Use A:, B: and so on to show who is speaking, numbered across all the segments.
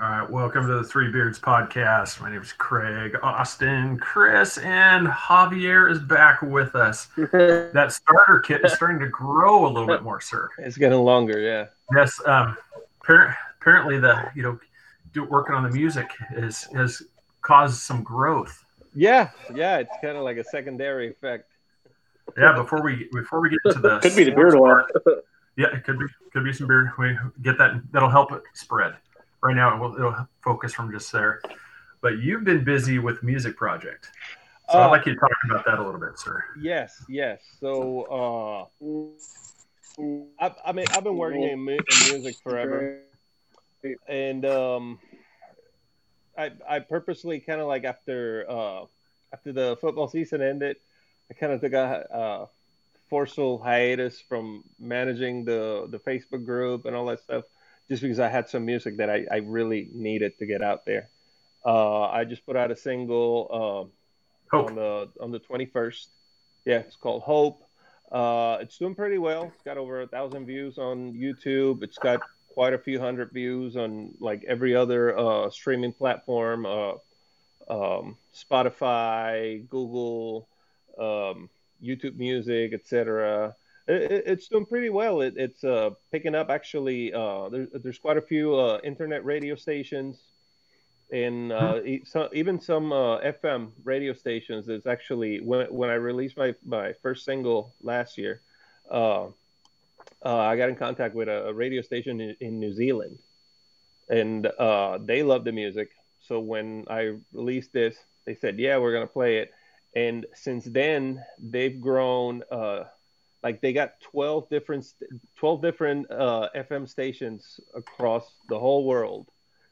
A: All right, welcome to the Three Beards podcast. My name is Craig, Austin, Chris, and Javier is back with us. that starter kit is starting to grow a little bit more, sir.
B: It's getting longer, yeah.
A: Yes. Um, apparently, the you know, do, working on the music is has caused some growth.
B: Yeah, yeah. It's kind of like a secondary effect.
A: Yeah. Before we before we get to the
C: could be the beard oil.
A: Yeah, it could be could be some beard. We get that. That'll help it spread right now it will, it'll focus from just there. But you've been busy with music project. So uh, I'd like you to talk about that a little bit, sir.
B: Yes, yes. So uh, I, I mean, I've been working in, in music forever, and um, I I purposely kind of like after uh, after the football season ended, I kind of took a uh, forceful hiatus from managing the the Facebook group and all that stuff just because I had some music that I, I really needed to get out there. Uh, I just put out a single uh, on the on the 21st. Yeah, it's called Hope. Uh, it's doing pretty well. It's got over a thousand views on YouTube. It's got quite a few hundred views on like every other uh, streaming platform, uh, um, Spotify, Google, um, YouTube Music, etc it, it's doing pretty well. It, it's uh, picking up actually. Uh, there, there's quite a few uh, internet radio stations, and uh, hmm. even some uh, FM radio stations. It's actually when when I released my my first single last year, uh, I got in contact with a, a radio station in, in, New Zealand, and they love the music. So when I released this, they said, "Yeah, we're gonna play it." And since then, they've grown like they got 12 different 12 different uh, fm stations across the whole world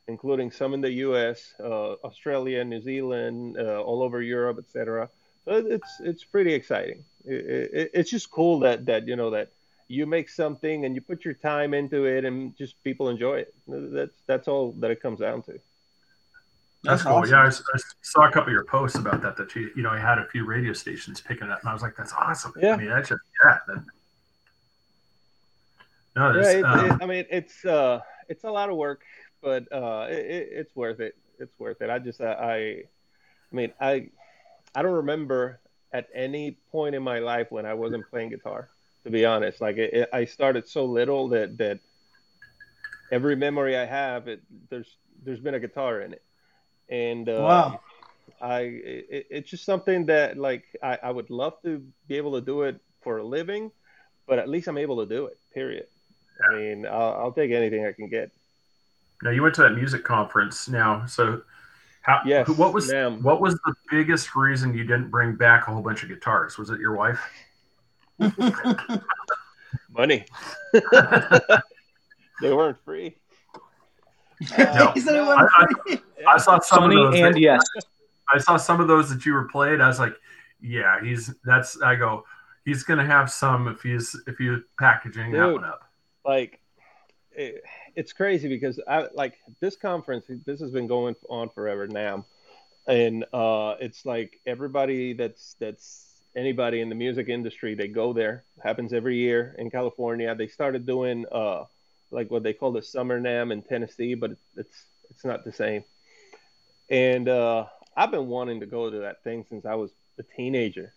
B: including some in the us uh, australia new zealand uh, all over europe etc so it's it's pretty exciting. It, it, it's just cool that that you know that you make something and you put your time into it and just people enjoy it. That's that's all that it comes down to
A: that's, cool. Awesome. Yeah, I, I, saw a couple of your posts about that. That you, you know, I had a few radio stations picking up, and I was like, "That's awesome."
B: Yeah.
A: I mean, that's just yeah. That,
B: no, yeah, it, um, it, I mean, it's uh, it's a lot of work, but uh, it, it's worth it. It's worth it. I just, I, I, I mean, I, I don't remember at any point in my life when I wasn't playing guitar. To be honest, like it, I started so little that that every memory I have, it there's there's been a guitar in it and uh, wow. I it, it's just something that like I, I would love to be able to do it for a living, but at least I'm able to do it. Period. I mean, I'll, I'll take anything I can get.
A: Now you went to that music conference. Now, so how?
B: Yes,
A: what was ma'am. what was the biggest reason you didn't bring back a whole bunch of guitars? Was it your wife?
B: Money. they weren't free.
A: Uh, no, I, I, I, saw some
C: Sony
A: of those
C: and
A: that,
C: yes.
A: I saw some of those that you were played. I was like, yeah, he's that's. I go, he's gonna have some if he's if he's packaging Dude, that one up.
B: Like, it, it's crazy because I like this conference. This has been going on forever now, and uh, it's like everybody that's that's anybody in the music industry they go there. It happens every year in California. They started doing uh like what they call the summer NAMM in Tennessee, but it's it's not the same. And uh, I've been wanting to go to that thing since I was a teenager.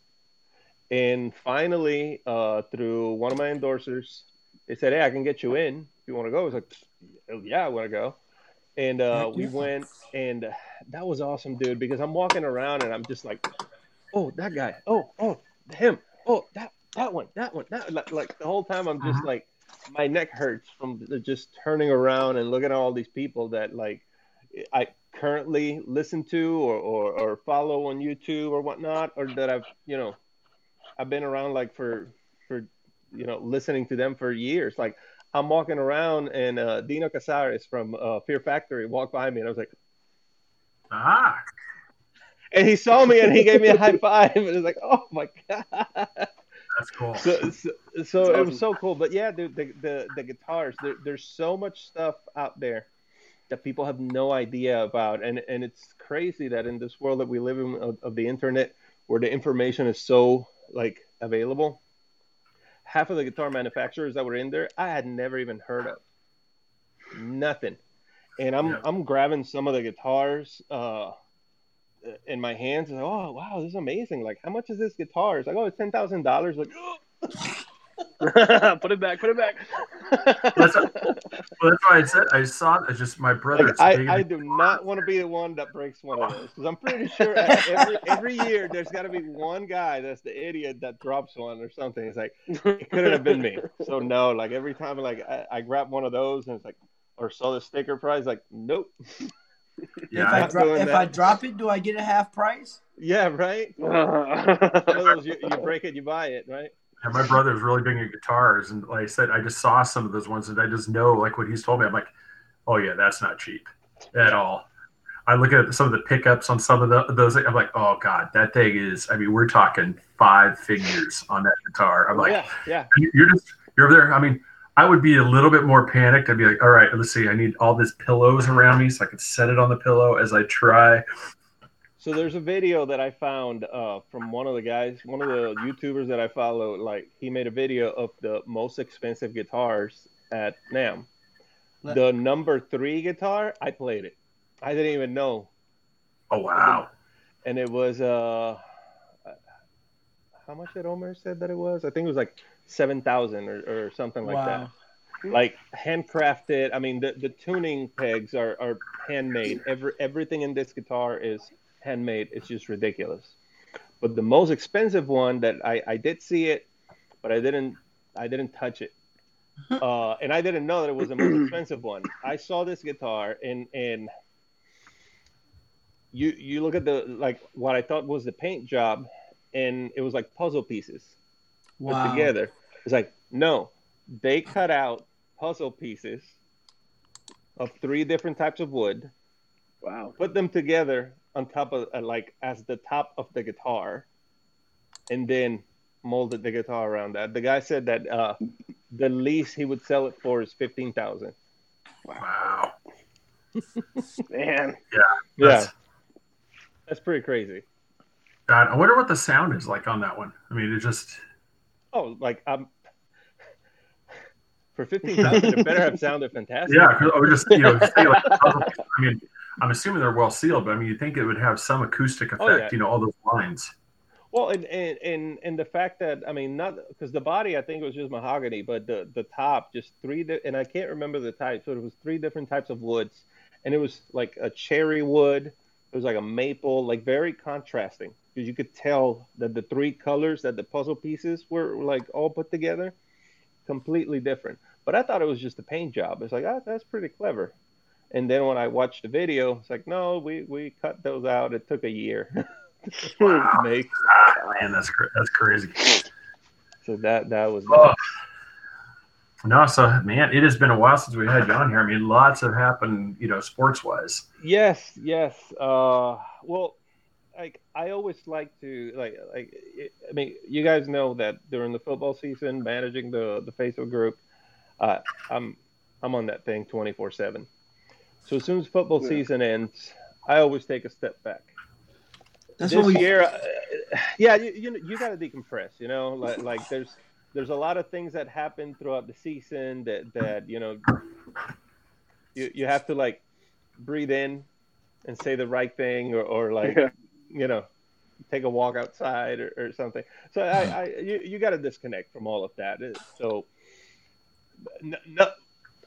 B: And finally, uh, through one of my endorsers, they said, "Hey, I can get you in if you want to go." I was like, "Yeah, I want to go." And uh, we went, and uh, that was awesome, dude. Because I'm walking around and I'm just like, "Oh, that guy! Oh, oh, him! Oh, that that one! That one! That like, like the whole time I'm just uh-huh. like." My neck hurts from just turning around and looking at all these people that like I currently listen to or, or, or follow on YouTube or whatnot, or that I've you know I've been around like for for you know listening to them for years. Like I'm walking around and uh, Dino Cazares from uh, Fear Factory walked by me and I was like,
A: ah.
B: And he saw me and he gave me a high five and it was like, oh my god.
A: That's cool.
B: So, so, so it was so cool. But yeah, dude, the the, the guitars. There, there's so much stuff out there that people have no idea about, and and it's crazy that in this world that we live in of, of the internet, where the information is so like available, half of the guitar manufacturers that were in there, I had never even heard of. Nothing. and I'm yeah. I'm grabbing some of the guitars uh, Uh, in my hands. And like, oh wow, this is amazing! Like, how much is this guitar? It's like, oh, it's ten thousand dollars. Like,
C: put it back, put it back.
A: that's, well, that's why I said I saw it. I just my brother.
B: Like, I, I do not want to be the one that breaks one of those because I'm pretty sure every every year there's got to be one guy that's the idiot that drops one or something. It's like it couldn't have been me. So no, like every time like I, I grab one of those and it's like or saw the sticker price, like nope.
D: Yeah, if, I, dro- if I, drop it, do I get a half price?
B: Yeah, right. those, you, you break it, you buy it, right?
A: Yeah, my brother's really big into guitars, and like I said, I just saw some of those ones, and I just know, like what he's told me, I'm like, oh yeah, that's not cheap at all. I look at some of the pickups on some of the, those. I'm like, oh god, that thing is. I mean, we're talking five figures on that guitar. I'm like,
B: yeah, yeah.
A: You're just you're there. I mean, I would be a little bit more panicked. I'd be like, all right, let's see. I need all these pillows around me so I can set it on the pillow as I try.
B: So there's a video that I found uh, from one of the guys, one of the YouTubers that I follow. Like he made a video of the most expensive guitars at NAMM. The number three guitar, I played it. I didn't even know.
A: Oh wow!
B: And it was uh, how much did Omer said that it was? I think it was like seven thousand or, or something like wow. that. Like handcrafted. I mean, the, the tuning pegs are, are handmade. Every everything in this guitar is handmade. It's just ridiculous. But the most expensive one that I, I did see it, but I didn't I didn't touch it. Uh, and I didn't know that it was the most expensive one. I saw this guitar and and you you look at the like what I thought was the paint job, and it was like puzzle pieces wow. put together. It's like no, they cut out puzzle pieces of three different types of wood.
C: Wow.
B: Put them together on top of uh, like as the top of the guitar, and then molded the guitar around that. The guy said that uh, the least he would sell it for is fifteen thousand.
A: Wow.
C: Man.
A: Yeah.
B: That's, yeah. That's pretty crazy.
A: God, I wonder what the sound is like on that one. I mean, it just.
B: Oh, like um, for fifteen thousand, it better have sounded fantastic.
A: Yeah, I would just you know say like, I mean, I'm assuming they're well sealed, but I mean, you think it would have some acoustic effect, oh, yeah. you know, all those lines.
B: Well, and, and and and the fact that I mean, not because the body I think was just mahogany, but the the top just three, di- and I can't remember the type, so it was three different types of woods, and it was like a cherry wood, it was like a maple, like very contrasting because you could tell that the three colors that the puzzle pieces were like all put together, completely different. But I thought it was just a paint job. It's like, oh, that's pretty clever. And then when I watched the video, it's like, no, we, we cut those out. It took a year
A: wow. make. Ah, man, that's that's crazy.
B: So that that was.
A: Oh. No, so man, it has been a while since we had you on here. I mean, lots have happened, you know, sports wise.
B: Yes, yes. Uh, well, like I always like to like like. I mean, you guys know that during the football season, managing the the Facebook group, uh, I'm I'm on that thing twenty four seven. So as soon as football yeah. season ends, I always take a step back. That's this year, uh, yeah, you you, you got to decompress. You know, like like there's there's a lot of things that happen throughout the season that that you know you you have to like breathe in and say the right thing or, or like yeah. You know take a walk outside or, or something. So I, I you, you got to disconnect from all of that. So
C: no, no,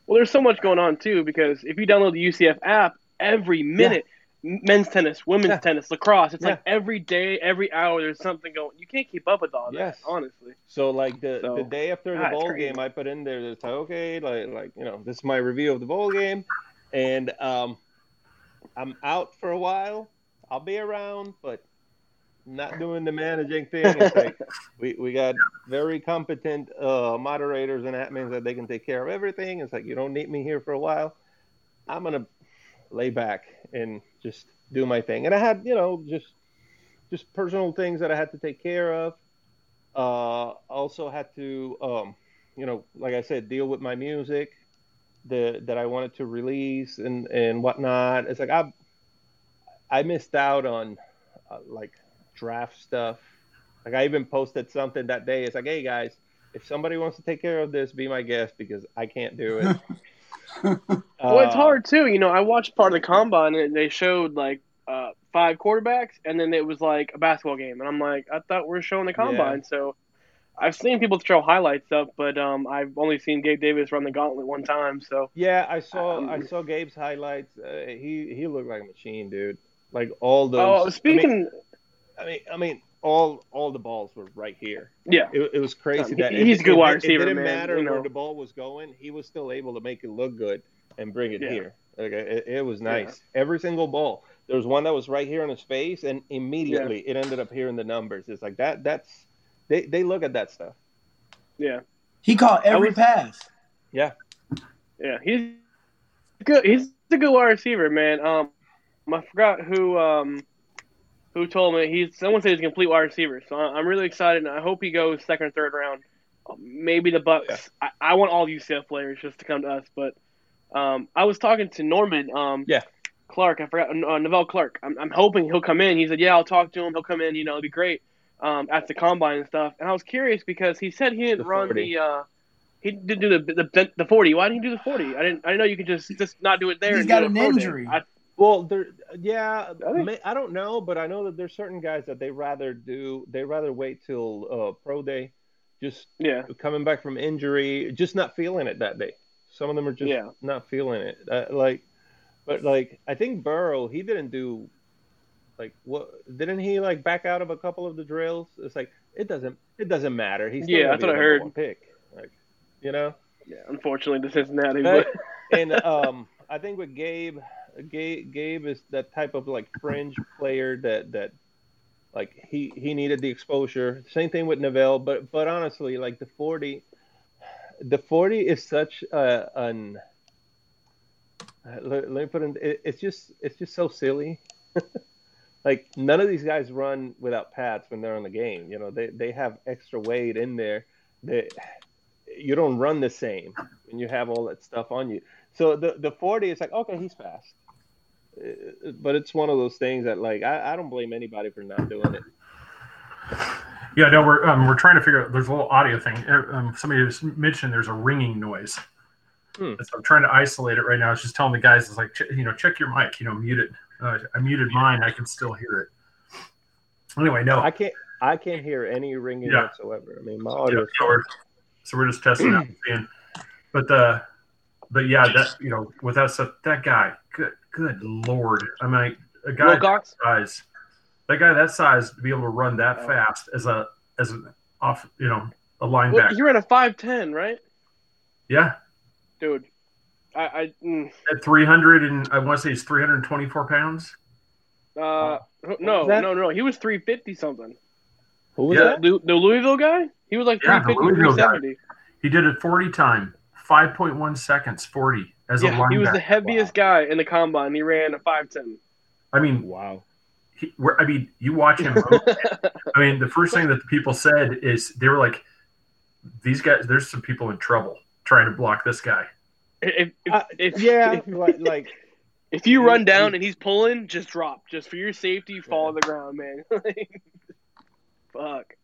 C: well, there's so much going on too because if you download the UCF app, every minute, yeah. men's tennis, women's yeah. tennis, lacrosse, it's yeah. like every day, every hour, there's something going. You can't keep up with all yes. that, honestly.
B: So like the so, the day after the bowl game, I put in there. It's like okay, like like you know, this is my review of the bowl game, and um, I'm out for a while. I'll be around, but not doing the managing thing. It's like we, we got very competent uh, moderators and admins that they can take care of everything. It's like you don't need me here for a while. I'm gonna lay back and just do my thing. And I had, you know, just just personal things that I had to take care of. Uh, also had to, um, you know, like I said, deal with my music the, that I wanted to release and and whatnot. It's like I I missed out on uh, like draft stuff. Like I even posted something that day. It's like, hey guys, if somebody wants to take care of this, be my guest because I can't do it.
C: well, it's hard too. You know, I watched part of the combine and they showed like uh, five quarterbacks, and then it was like a basketball game, and I'm like, I thought we are showing the combine. Yeah. So I've seen people throw highlights up, but um, I've only seen Gabe Davis run the gauntlet one time. So
B: yeah, I saw um, I saw Gabe's highlights. Uh, he he looked like a machine, dude. Like all those.
C: Oh, speaking.
B: I mean, I mean, I mean all all the balls were right here.
C: Yeah,
B: it, it was crazy. Um, that
C: he's
B: it,
C: a good wide receiver.
B: It didn't
C: man,
B: matter
C: you know.
B: where the ball was going; he was still able to make it look good and bring it yeah. here. Like it, it was nice. Yeah. Every single ball. There was one that was right here in his face, and immediately yeah. it ended up here in the numbers. It's like that. That's they they look at that stuff.
C: Yeah,
D: he caught every was, pass.
B: Yeah,
C: yeah, he's good. He's a good wide receiver, man. Um, I forgot who um who told me he's someone said he's a complete wide receiver. So I'm really excited, and I hope he goes second or third round. Maybe the Bucks. Yeah. I, I, want all UCF players just to come to us, but um, I was talking to Norman. Um,
B: yeah.
C: Clark, I forgot uh, Nevelle Clarke. I'm, I'm hoping he'll come in. He said, "Yeah, I'll talk to him. He'll come in. You know, it'll be great um, at the combine and stuff." And I was curious because he said he didn't the run the uh, he didn't do the, the the 40. Why didn't he do the 40? I didn't I didn't know you could just just not do it there.
D: He's got an injury. I,
B: well, there, yeah, I, don't know, but I know that there's certain guys that they rather do. They rather wait till uh, pro day, just
C: yeah,
B: coming back from injury, just not feeling it that day. Some of them are just yeah. not feeling it. Uh, like, but like I think Burrow, he didn't do like what didn't he like back out of a couple of the drills? It's like it doesn't it doesn't matter. He's
C: yeah, that's what I heard.
B: Pick, like you know.
C: Yeah, unfortunately, the Cincinnati.
B: But... and um, I think with Gabe, Gabe, Gabe is that type of like fringe player that that like he he needed the exposure. Same thing with Nevelle, but but honestly, like the forty, the forty is such a, an uh, let, let, me put in. It, it's just it's just so silly. like none of these guys run without pads when they're on the game. You know they they have extra weight in there. They you don't run the same when you have all that stuff on you. So the the forty is like okay, he's fast, but it's one of those things that like I, I don't blame anybody for not doing it.
A: Yeah, no, we're um, we're trying to figure out. There's a little audio thing. Uh, um, somebody just mentioned there's a ringing noise. Hmm. So I'm trying to isolate it right now. I was just telling the guys, it's like you know, check your mic. You know, mute it. Uh, I muted mine. I can still hear it. Anyway, no,
B: I can't. I can't hear any ringing yeah. whatsoever. I mean, my audio. Yeah,
A: so, we're, so we're just testing out. But the but yeah, that you know, without stuff, that guy, good, good lord. I mean, a guy that size, that guy that size to be able to run that oh. fast as a as an off, you know, a linebacker. Well,
C: you're at a five ten, right?
A: Yeah,
C: dude. I, I mm.
A: at three hundred and I want to say he's three hundred and twenty four pounds.
C: Uh, no, no, no. He was three fifty something.
B: Who was yeah. that?
C: The, the, Louisville guy. He was like yeah, 350, 370.
A: He did it forty time. 5.1 seconds, 40 as yeah, a linebacker.
C: He was the heaviest wow. guy in the combine. He ran a 5'10.
A: I mean,
B: wow.
A: He, I mean, you watch him. I mean, the first thing that the people said is they were like, "These guys, there's some people in trouble trying to block this guy."
C: If, if, uh, if
B: yeah, like, like
C: if you run down and he's pulling, just drop. Just for your safety, fall on the ground, man. Fuck.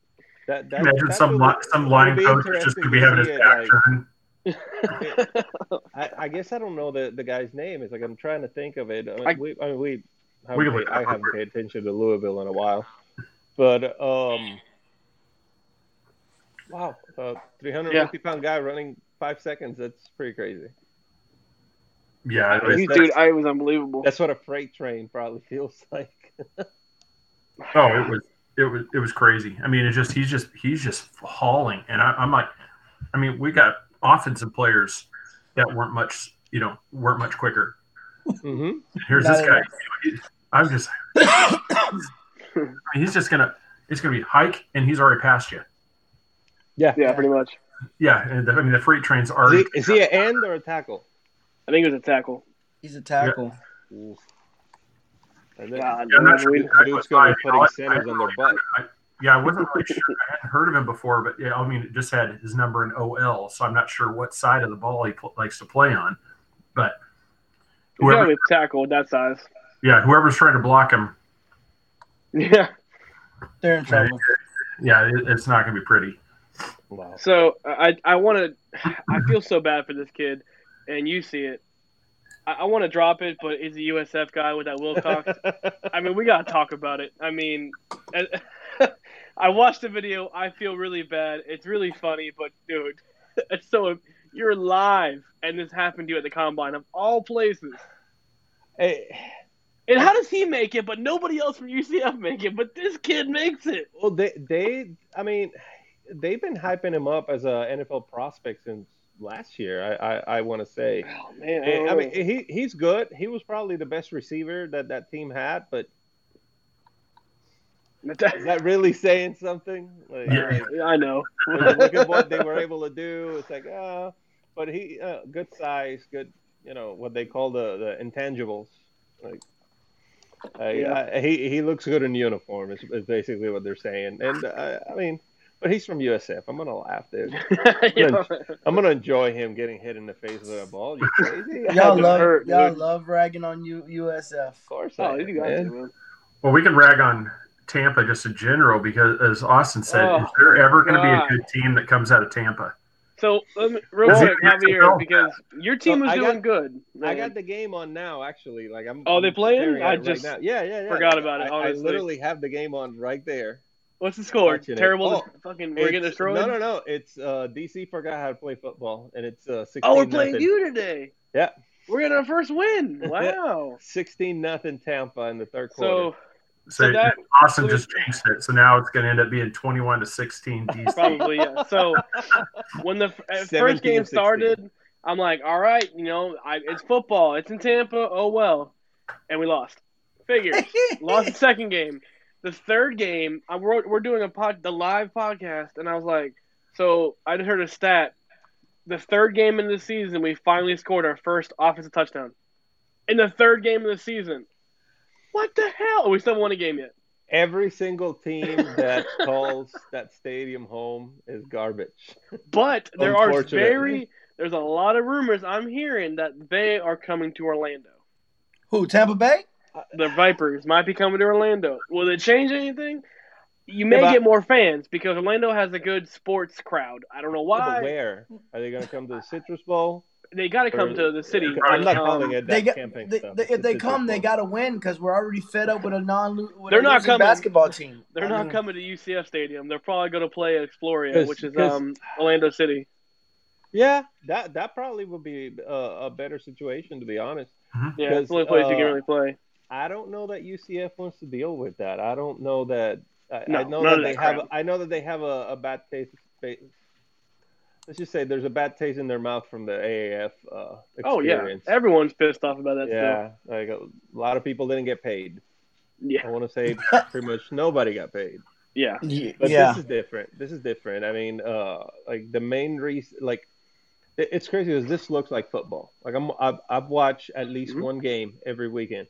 A: That, that, Imagine some some line coach just could be having his back like, turned
B: I, I, guess I don't know the, the guy's name. It's like I'm trying to think of it. I mean, I, we, I, mean, we, haven't paid, I haven't paid attention to Louisville in a while, but um, wow, a 350 yeah. pound guy running five seconds. That's pretty crazy.
A: Yeah,
C: dude, I was unbelievable.
B: That's what a freight train probably feels like.
A: oh, it was it was it was crazy. I mean, it's just he's just he's just hauling, and I, I'm like, I mean, we got offensive players that weren't much, you know, weren't much quicker.
B: Mm-hmm.
A: Here's Not this guy. I'm just, I mean, he's just gonna, it's gonna be hike, and he's already past you.
B: Yeah,
C: yeah, pretty much.
A: Yeah, and the, I mean the freight trains are.
B: Is he, is he an end or a tackle?
C: I think it was a tackle.
D: He's a tackle.
B: Yeah.
C: And then, God,
A: yeah, I'm not sure.
B: Dude's going to be putting centers on their butt. I,
A: yeah, I wasn't really sure. I hadn't heard of him before, but yeah, I mean, it just had his number in OL, so I'm not sure what side of the ball he pl- likes to play on. But
C: whoever tackle that size.
A: Yeah, whoever's trying to block him.
C: Yeah,
D: they're in trouble.
A: Yeah, it, it's not going to be pretty.
C: Wow. So I I want to I feel so bad for this kid. and you see it. I, I want to drop it, but is the USF guy with that Wilcox? I mean, we got to talk about it. I mean, I watched the video. I feel really bad. It's really funny, but dude, it's so you're live, and this happened to you at the combine of all places.
B: Hey.
C: And how does he make it, but nobody else from UCF make it, but this kid makes it?
B: Well, they, they, I mean, they've been hyping him up as a NFL prospect since last year. I, I, I want to say.
C: Oh man,
B: I, I mean, he, he's good. He was probably the best receiver that that team had, but is that really saying something? Like,
C: yeah, like, I know.
B: look at what they were able to do. It's like, uh, but he, uh, good size, good, you know, what they call the the intangibles. Like, uh, yeah. he he looks good in uniform. Is, is basically what they're saying. And uh, I mean, but he's from USF. I'm gonna laugh, dude. I'm, gonna, I'm gonna enjoy him getting hit in the face with a ball. You crazy?
D: y'all love hurt, y'all dude. love ragging on you USF.
B: Of course,
C: oh, I you got to, man.
A: Well, we can rag on Tampa just in general because, as Austin said, oh, is there ever going to be a good team that comes out of Tampa?
C: So, um, real quick, Javier, because your team is doing
B: got,
C: good.
B: Man. I got the game on now, actually. Like I'm.
C: Oh, they playing? I
B: just
C: right
B: yeah, yeah, yeah.
C: Forgot about it.
B: I, I, literally have the game on right there.
C: What's the score? Terrible. Oh, fucking. We're getting destroyed.
B: No, no, no. It's uh, DC forgot how to play football, and it's uh, 16
C: Oh, we're playing
B: nothing.
C: you today.
B: Yeah.
C: We're getting our first win. Wow.
B: 16 nothing Tampa in the third
C: quarter.
A: So. So, so Austin just changed it, so now it's going to end up being twenty-one to sixteen. DC.
C: Probably, yeah. So when the first game started, I'm like, all right, you know, I, it's football. It's in Tampa. Oh well, and we lost. Figures. lost the second game the third game, I, we're, we're doing a pod, the live podcast, and I was like, so I just heard a stat. The third game in the season, we finally scored our first offensive touchdown. In the third game of the season. What the hell? We still haven't won a game yet.
B: Every single team that calls that stadium home is garbage.
C: But there are very there's a lot of rumors I'm hearing that they are coming to Orlando.
D: Who, Tampa Bay?
C: Uh, the Vipers might be coming to Orlando. Will it change anything? You may yeah, get more fans because Orlando has a good sports crowd. I don't know why.
B: Yeah, where are they going to come to the Citrus Bowl?
C: They got to come to the city.
B: I'm not um, calling it
D: they
B: got,
D: camping they, they, if they come, they got to win because we're already fed up with a non. They're not coming basketball team.
C: They're I not mean, coming to UCF Stadium. They're probably going to play at Exploria, which is um, Orlando City.
B: Yeah, that that probably would be a, a better situation to be honest.
C: Mm-hmm. Yeah, it's the only place uh, you can uh, really play.
B: I don't know that UCF wants to deal with that. I don't know that. I, no, I know that they have. I know that they have a, a bad taste. Let's just say there's a bad taste in their mouth from the AAF. Uh,
C: oh yeah, everyone's pissed off about that.
B: Yeah, still. like a lot of people didn't get paid.
C: Yeah,
B: I want to say pretty much nobody got paid.
C: Yeah,
B: but yeah. this is different. This is different. I mean, uh, like the main reason, like it's crazy because this looks like football. Like I'm, I've, I've watched at least mm-hmm. one game every weekend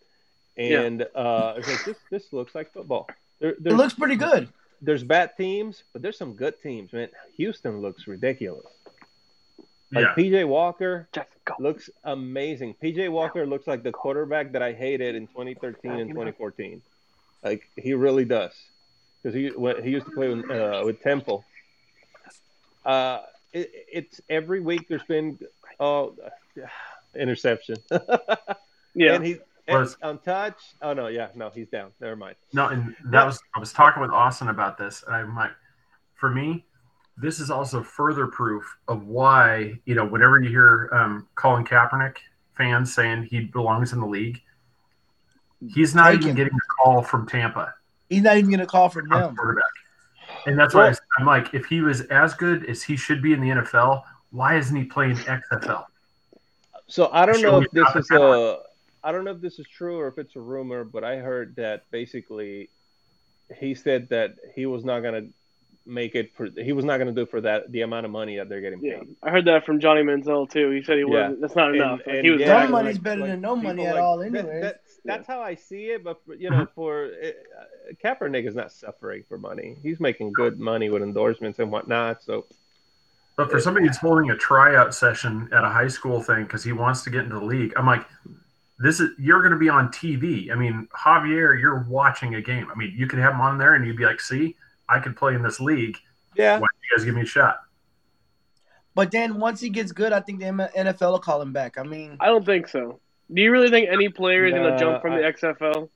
B: and yeah. uh, it's like this this looks like football.
D: There, it looks pretty good.
B: There's bad teams, but there's some good teams, man. Houston looks ridiculous. Like yeah. PJ Walker looks amazing. PJ Walker looks like the quarterback that I hated in 2013 and 2014. Like he really does, because he he used to play with, uh, with Temple. Uh, it, it's every week there's been oh interception.
C: yeah,
B: and he was untouched. Oh no, yeah, no, he's down. Never mind.
A: No, and that was I was talking with Austin about this, and I'm like, for me, this is also further proof of why you know whenever you hear um, Colin Kaepernick fans saying he belongs in the league, he's not Take even him. getting a call from Tampa.
D: He's not even getting a call from them.
A: Quarterback. And that's why I'm like, if he was as good as he should be in the NFL, why isn't he playing XFL?
B: So I don't know if this is a I don't know if this is true or if it's a rumor, but I heard that basically he said that he was not going to make it for he was not going to do for that the amount of money that they're getting paid.
C: Yeah, I heard that from Johnny Manziel too. He said he yeah. wasn't. That's not enough. And, and he was
D: yeah, money's like, better like, than no money at like, all, anyway.
B: That, that, that's how I see it. But for, you know, for uh, Kaepernick is not suffering for money. He's making good money with endorsements and whatnot. So.
A: But for somebody who's holding a tryout session at a high school thing because he wants to get into the league, I'm like, this is you're going to be on TV. I mean, Javier, you're watching a game. I mean, you could have him on there and you'd be like, "See, I could play in this league.
B: Yeah,
A: why don't you guys give me a shot?"
D: But then once he gets good, I think the NFL will call him back. I mean,
C: I don't think so. Do you really think any player is going to jump from I, the XFL?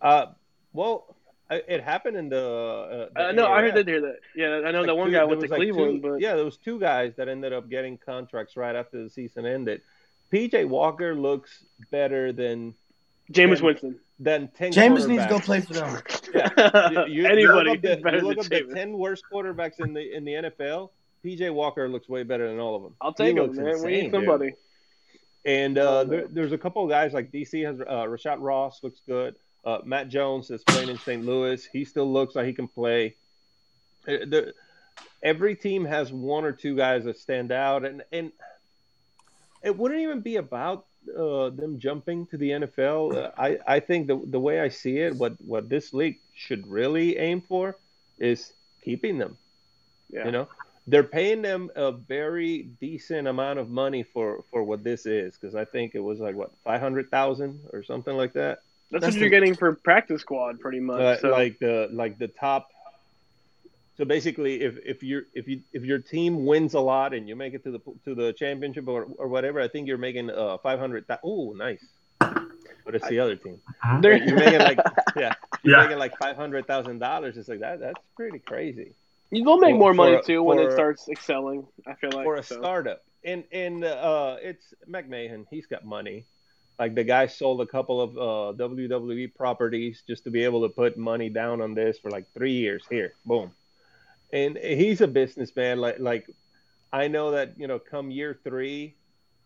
B: Uh, well, it happened in the.
C: Uh, the uh, no, I heard that. Hear that. Yeah, I know like that one two, guy went to like Cleveland,
B: two,
C: but
B: yeah, there was two guys that ended up getting contracts right after the season ended. PJ Walker looks better than
C: Jameis Winston.
B: Than ten.
D: Jameis needs to go play for them.
C: Yeah, you, you, Anybody
B: you look up, the, you look up the ten worst quarterbacks in the in the NFL. PJ Walker looks way better than all of them.
C: I'll take he him, man. Insane, we need somebody. Dude.
B: And uh, there, there's a couple of guys like DC has uh, Rashad Ross looks good. Uh, Matt Jones is playing in St. Louis. He still looks like he can play. Uh, the, every team has one or two guys that stand out, and and it wouldn't even be about uh, them jumping to the NFL. Uh, I I think the the way I see it, what what this league should really aim for is keeping them. Yeah. You know, they're paying them a very decent amount of money for for what this is because I think it was like what five hundred thousand or something like that.
C: That's, That's what you're getting for practice squad, pretty much. Uh, so.
B: Like the like the top. So basically, if if you if you if your team wins a lot and you make it to the to the championship or, or whatever, I think you're making uh five hundred. Oh, nice. But it's the other team. Uh-huh. You're making like yeah, you're yeah. making like five hundred thousand dollars. It's like that. That's pretty crazy.
C: You will make more money too when it starts excelling. I feel like
B: for a
C: so.
B: startup, and and uh, it's McMahon. He's got money. Like the guy sold a couple of uh, WWE properties just to be able to put money down on this for like three years. Here, boom. And he's a businessman. Like like I know that you know, come year three,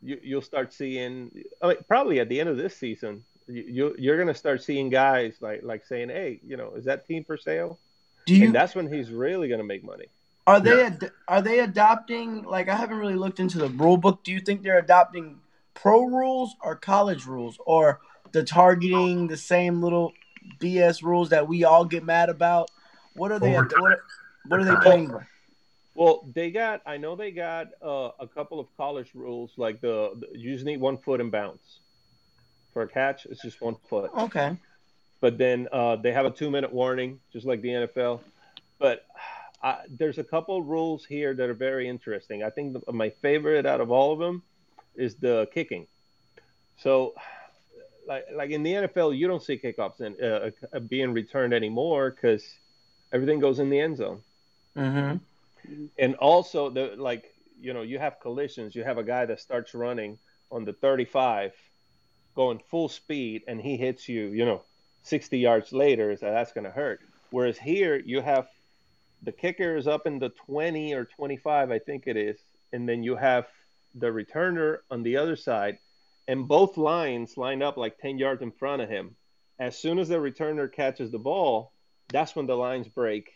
B: you, you'll start seeing. I mean, probably at the end of this season, you, you're going to start seeing guys like like saying, "Hey, you know, is that team for sale?" Do you? And that's when he's really going to make money.
D: Are they yeah. ad- are they adopting? Like I haven't really looked into the rule book. Do you think they're adopting pro rules or college rules or the targeting the same little BS rules that we all get mad about? What are they? What, what, are they playing with?
B: Well, they got. I know they got uh, a couple of college rules, like the, the, you just need one foot in bounce for a catch. It's just one foot.
D: Okay.
B: But then uh, they have a two-minute warning, just like the NFL. But uh, there's a couple rules here that are very interesting. I think the, my favorite out of all of them is the kicking. So, like like in the NFL, you don't see kickoffs in, uh, uh, being returned anymore because everything goes in the end zone.
D: Mm-hmm.
B: And also, the like you know, you have collisions. You have a guy that starts running on the 35, going full speed, and he hits you. You know, 60 yards later, so that's going to hurt. Whereas here, you have the kicker is up in the 20 or 25, I think it is, and then you have the returner on the other side, and both lines line up like 10 yards in front of him. As soon as the returner catches the ball, that's when the lines break.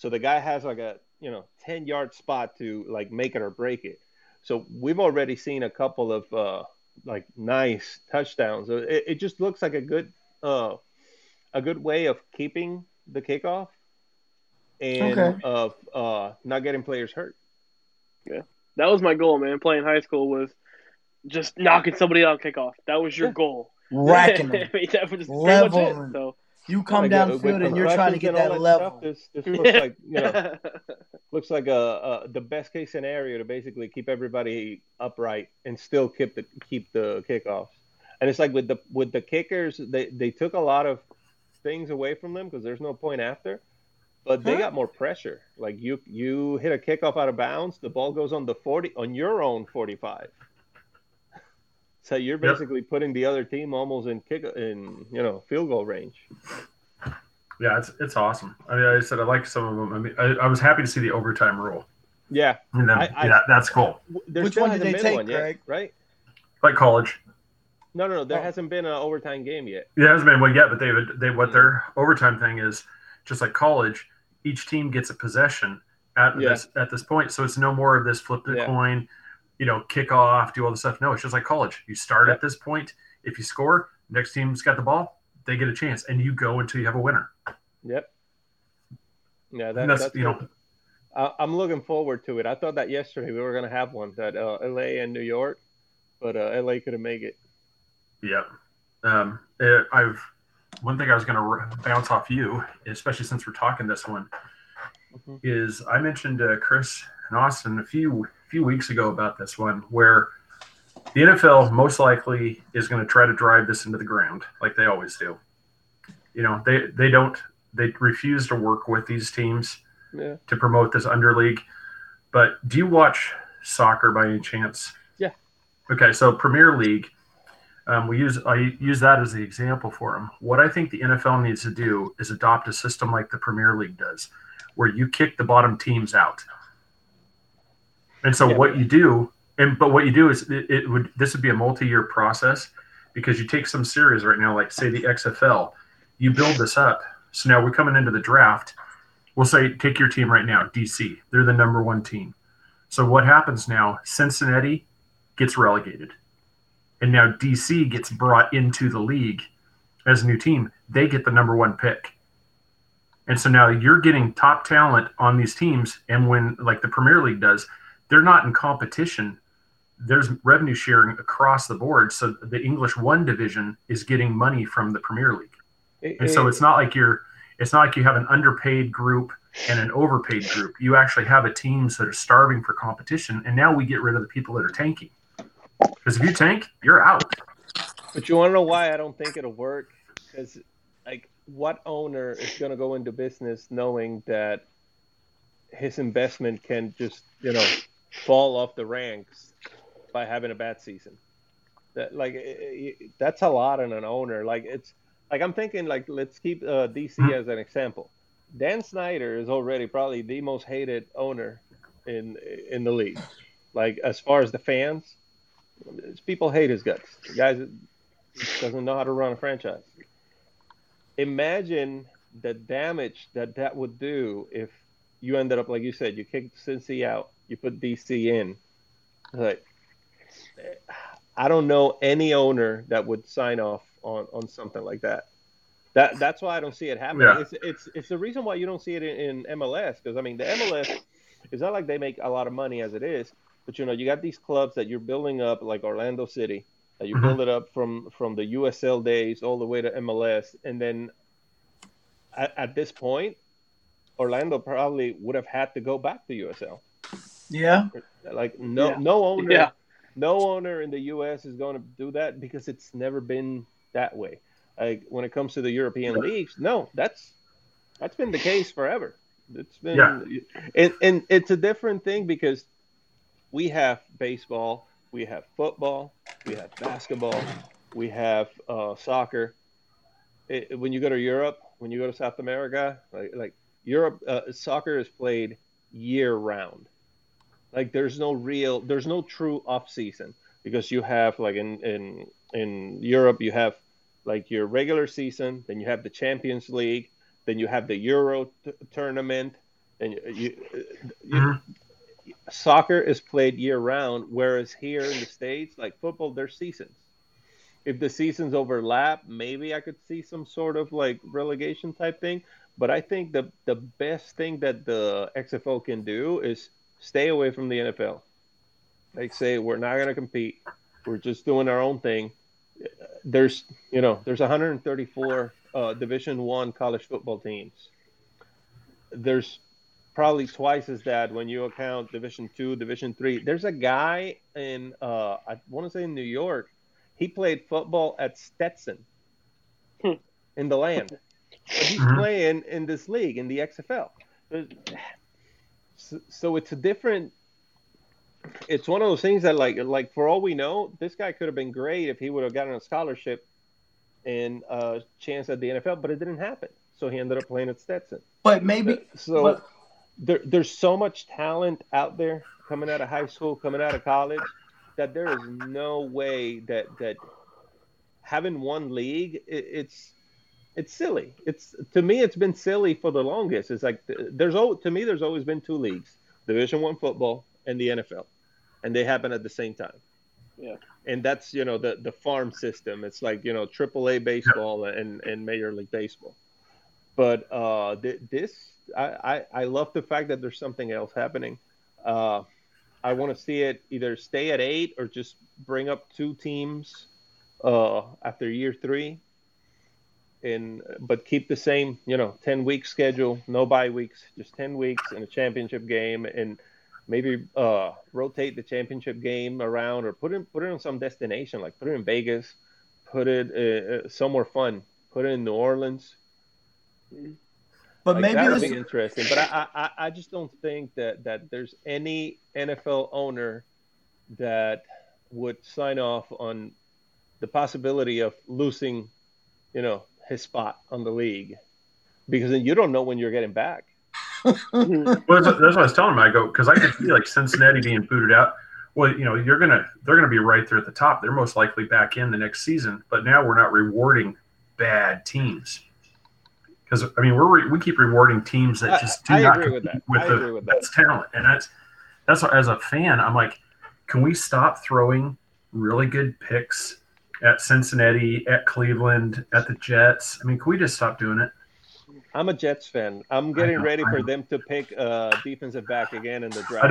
B: So the guy has like a, you know, 10 yard spot to like make it or break it. So we've already seen a couple of uh, like nice touchdowns. It, it just looks like a good, uh, a good way of keeping the kickoff and okay. of uh, not getting players hurt.
C: Yeah that was my goal, man. Playing high school was just knocking somebody out kickoff. That was your yeah. goal.
D: Racking them. I mean, that was level. It, so. You come like down uh, the field and you're trying to get that, that level.
B: Stuff, this, this looks like you know, looks like a, a, the best case scenario to basically keep everybody upright and still keep the keep the kickoffs. And it's like with the with the kickers, they they took a lot of things away from them because there's no point after but they huh? got more pressure. Like you, you hit a kickoff out of bounds, the ball goes on the forty on your own forty-five. So you're basically yep. putting the other team almost in kick in you know field goal range.
A: Yeah, it's it's awesome. I mean, I said I like some of them. I mean, I, I was happy to see the overtime rule.
B: Yeah,
A: and then, I, yeah, that's cool.
D: Which one did they take, Greg?
B: Yet, right?
A: Like college.
B: No, no, no. There oh. hasn't been an overtime game yet.
A: Yeah, there hasn't been one yet, but they have they what mm. their overtime thing is just like college, each team gets a possession at yeah. this at this point. So it's no more of this flip the yeah. coin, you know, kick off, do all the stuff. No, it's just like college. You start at this point. If you score, next team's got the ball, they get a chance, and you go until you have a winner.
B: Yep. Yeah, that, that's, that's you know. I'm looking forward to it. I thought that yesterday we were going to have one at uh, LA and New York, but uh, LA couldn't make it.
A: Yep. Um, it, I've one thing I was going to bounce off you, especially since we're talking this one, mm-hmm. is I mentioned uh, Chris and Austin a few few weeks ago about this one where the NFL most likely is going to try to drive this into the ground like they always do. You know, they they don't they refuse to work with these teams
B: Yeah.
A: to promote this underleague. But do you watch soccer by any chance?
B: Yeah.
A: Okay, so Premier League, um, we use I use that as the example for them. What I think the NFL needs to do is adopt a system like the Premier League does, where you kick the bottom teams out. And so
B: Yeah.
A: what you do, and but what you do is it, it would this would be a multi-year process because you take some series right now, like say the XFL, you build this up. So now we're coming into the draft. We'll say take your team right now, DC. They're the number one team. So what happens now? Cincinnati gets relegated, and now DC gets brought into the league as a new team. They get the number one pick. And so now you're getting top talent on these teams. And when, like the Premier League does, they're not in competition. There's revenue sharing across the board. So the English one division is getting money from the Premier League. And so it's not like you're, it's not like you have an underpaid group and an overpaid group. You actually have a teams that are starving for competition. And now we get rid of the people that are tanking. Because if you tank, you're out.
B: But you want to know why I don't think it'll work? Because, like, what owner is going to go into business knowing that his investment can just, you know, fall off the ranks by having a bad season? That, like, it, it, that's a lot on an owner. Like, it's like I'm thinking, like, let's keep uh, DC
A: Mhm.
B: as an example. Dan Snyder is already probably the most hated owner in in the league. Like, as far as the fans, people hate his guts. The guy doesn't know how to run a franchise. Imagine the damage that that would do if you ended up like you said, you kicked Cincy out, you put DC in. Like, I don't know any owner that would sign off on on something like that. That that's why I don't see it happening.
A: Yeah.
B: It's it's it's the reason why you don't see it in, in MLS because I mean the MLS it's not like they make a lot of money as it is, but you know you got these clubs that you're building up like Orlando City that you
A: Mhm.
B: build it up from from the USL days all the way to MLS, and then at, at this point, Orlando probably would have had to go back to USL.
D: Yeah.
B: Like no
C: Yeah.
B: no owner
C: Yeah.
B: no owner in the U.S. is going to do that because it's never been that way. Like when it comes to the European
A: Right.
B: leagues, no, that's that's been the case forever. It's been,
A: Yeah.
B: and, and it's a different thing because we have baseball, we have football, we have basketball, we have uh, soccer. It, when you go to Europe, when you go to South America, like like Europe, uh, soccer is played year round. Like there's no real, there's no true off season because you have like in in in Europe you have like your regular season, then you have the Champions League, then you have the Euro t- tournament, and you, you, you
A: Mhm.
B: soccer is played year round, whereas here in the states, like football, there's seasons. If the seasons overlap, maybe I could see some sort of like relegation type thing. But I think the the best thing that the XFL can do is stay away from the NFL. Like say we're not going to compete. We're just doing our own thing. There's you know there's 134 uh, Division One college football teams. There's probably twice as that when you account Division Two, Division Three. There's a guy in uh, I want to say in New York. He played football at Stetson
C: Hmm.
B: in the land, but he's playing in this league in the XFL. There's- So, so it's a different. It's one of those things that, like, like for all we know, this guy could have been great if he would have gotten a scholarship and a chance at the NFL, but it didn't happen. So he ended up playing at Stetson.
D: But maybe uh,
B: So
D: but-
B: there, there's so much talent out there coming out of high school, coming out of college, that there is no way that that having one league, it, it's it's silly. It's to me, it's been silly for the longest. It's like there's to me, there's always been two leagues: Division One football and the NFL, and they happen at the same time.
C: Yeah.
B: And that's you know the the farm system. It's like you know AAA baseball and and Major League Baseball. But uh, th- this, I, I, I love the fact that there's something else happening. Uh, I want to see it either stay at eight or just bring up two teams uh, after year three, and but keep the same, you know, ten week schedule, no bye weeks, just ten weeks and a championship game, and maybe uh, rotate the championship game around or put it put it on some destination, like put it in Vegas, put it uh, uh somewhere fun, put it in New Orleans.
D: But
B: Like,
D: maybe
B: that would
D: this
B: be interesting. But I, I I just don't think that that there's any NFL owner that would sign off on the possibility of losing, you know, his spot on the league, because then you don't know when you're getting back.
A: Well, that's, that's what I was telling him. I go because I could see like Cincinnati being booted out. Well, you know, you're gonna they're gonna be right there at the top. They're most likely back in the next season. But now we're not rewarding bad teams because I mean we're re- we keep rewarding teams that just do
B: I
A: not
B: agree with that.
A: with
B: I
A: the
B: agree with that.
A: best talent, and that's that's what, as a fan, I'm like, can we stop throwing really good picks at Cincinnati, at Cleveland, at the Jets? I mean, can we just stop doing it?
B: I'm a Jets fan. I'm getting
A: know,
B: ready for them to pick uh, defensive back again in the draft.
A: I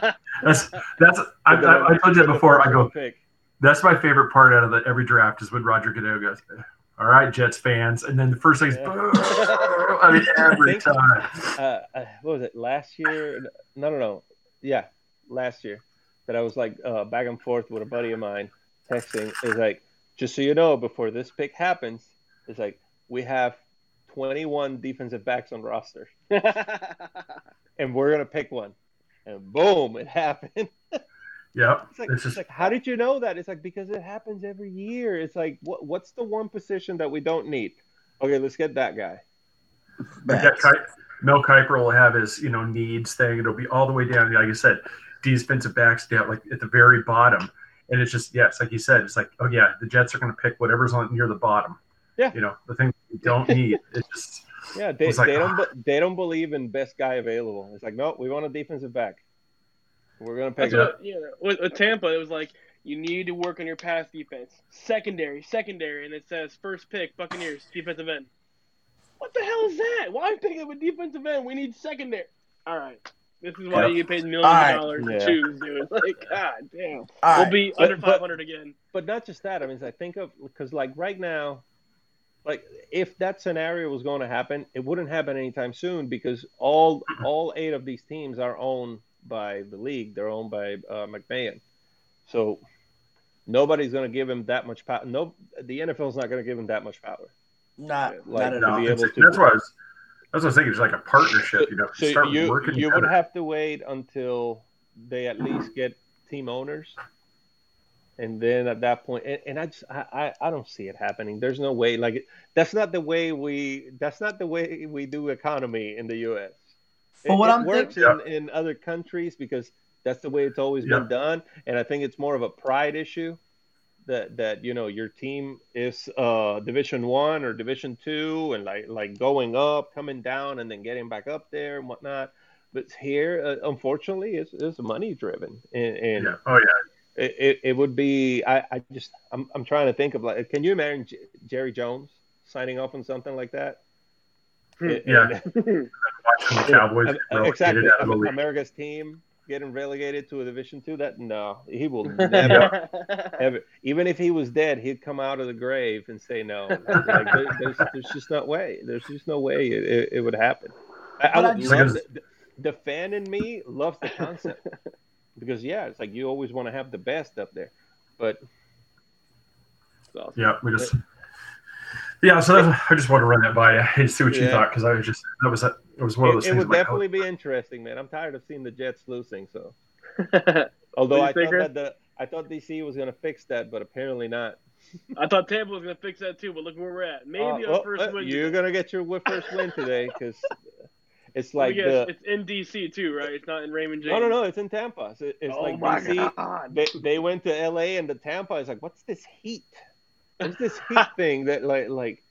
A: know that's that's I, I, I told you that before. I go,
B: Pick.
A: That's my favorite part out of the, every draft is when Roger Goodell goes, "All right, Jets fans," and then the first thing is,
B: Yeah.
A: I mean, every
B: think-
A: time.
B: uh, uh, what was it last year? No, no, no. Yeah, last year that I was like uh, back and forth with a buddy of mine texting. Is like, just so you know, before this pick happens, it's like we have 21 defensive backs on roster, and we're gonna pick one, and boom, it happened.
A: Yeah,
B: It's like,
A: it's
B: it's like, how did you know that? It's like because it happens every year. It's like, what, what's the one position that we don't need? Okay, let's get that guy.
A: like that Mel Kiper will have his you know needs thing. It'll be all the way down, like you said, defensive backs down like at the very bottom, and it's just yes, like you said, it's like oh yeah, the Jets are going to pick whatever's on near the bottom.
B: Yeah.
A: you know the thing we don't need. It's just
B: Yeah, they,
A: It's like,
B: they don't ah. be- they don't believe in best guy available. It's like, no, we want a defensive back. We're gonna pick
C: That's
B: it up.
C: what, you know, with, with Tampa, it was like you need to work on your pass defense. Secondary, secondary, and it says first pick, Buccaneers, defensive end. What the hell is that? Why pick up a defensive end? We need secondary. All right. This is why
A: Yep.
C: you get paid millions
D: All right.
C: of dollars
B: Yeah.
C: to choose, dude. Like, god damn.
D: All
C: we'll
D: right.
C: be
B: But-
C: under
B: but-
C: 500 again.
B: But not just that. I mean, it's like think of because like right now, like if that scenario was going to happen, it wouldn't happen anytime soon because all all eight of these teams are owned by the league. They're owned by uh, McMahon, so nobody's going to give him that much power. No, the NFL's not going to give him that much power.
D: Not,
B: Like,
D: not at
B: to
D: all.
B: be able to-
A: that's what I was. That's what I was thinking. It's like a partnership, you know.
B: So
A: start
B: you
A: working
B: you would have to wait until they at least get team owners, and then at that point, and, and I just I, I I don't see it happening. There's no way. Like that's not the way we that's not the way we do economy in the U.S. It,
D: But what
B: it
D: I'm
B: works
A: think-
B: in, in other countries because that's the way it's always
A: Yeah.
B: been done, and I think it's more of a pride issue. That, that you know your team is uh, Division One or Division Two, and like like going up, coming down, and then getting back up there and whatnot. But here, uh, unfortunately, it's, it's money driven, and, and
A: Yeah. Oh yeah.
B: it, it, it would be. I, I just I'm I'm trying to think of like, can you imagine J- Jerry Jones signing off on something like that?
C: Hmm.
A: Yeah.
B: and-
A: the Cowboys
B: exactly.
A: out of the
B: America's team getting relegated to a Division Two. That no, he will never, ever. Even if he was dead, he'd come out of the grave and say no. Like, there, there's, there's just no way. There's just no way it, it, it would happen. I, I would love the, the, the fan in me loves the concept because yeah, it's like you always want to have the best up there, but
A: Yeah, we just. Yeah, so that's, I just want to run that by you and see what you thought because I was just that was that it was one of those
B: it, it would
A: I'm like,
B: definitely be interesting, man. I'm tired of seeing the Jets losing. So although I
C: do
B: thought that the I thought DC was going to fix that, but apparently not.
C: I thought Tampa was gonna fix that too, but look where we're at. Maybe
B: Uh,
C: on
B: well,
C: first
B: uh,
C: win.
B: you're gonna get your first win today because it's
C: Let me
B: like
C: guess,
B: the
C: it's in DC too, right? It's not in Raymond James.
B: no no no it's in Tampa. So it's
C: oh
B: like
C: my
B: DC.
C: god!
B: They, they went to LA and the Tampa is like what's this heat? What's this heat thing that like like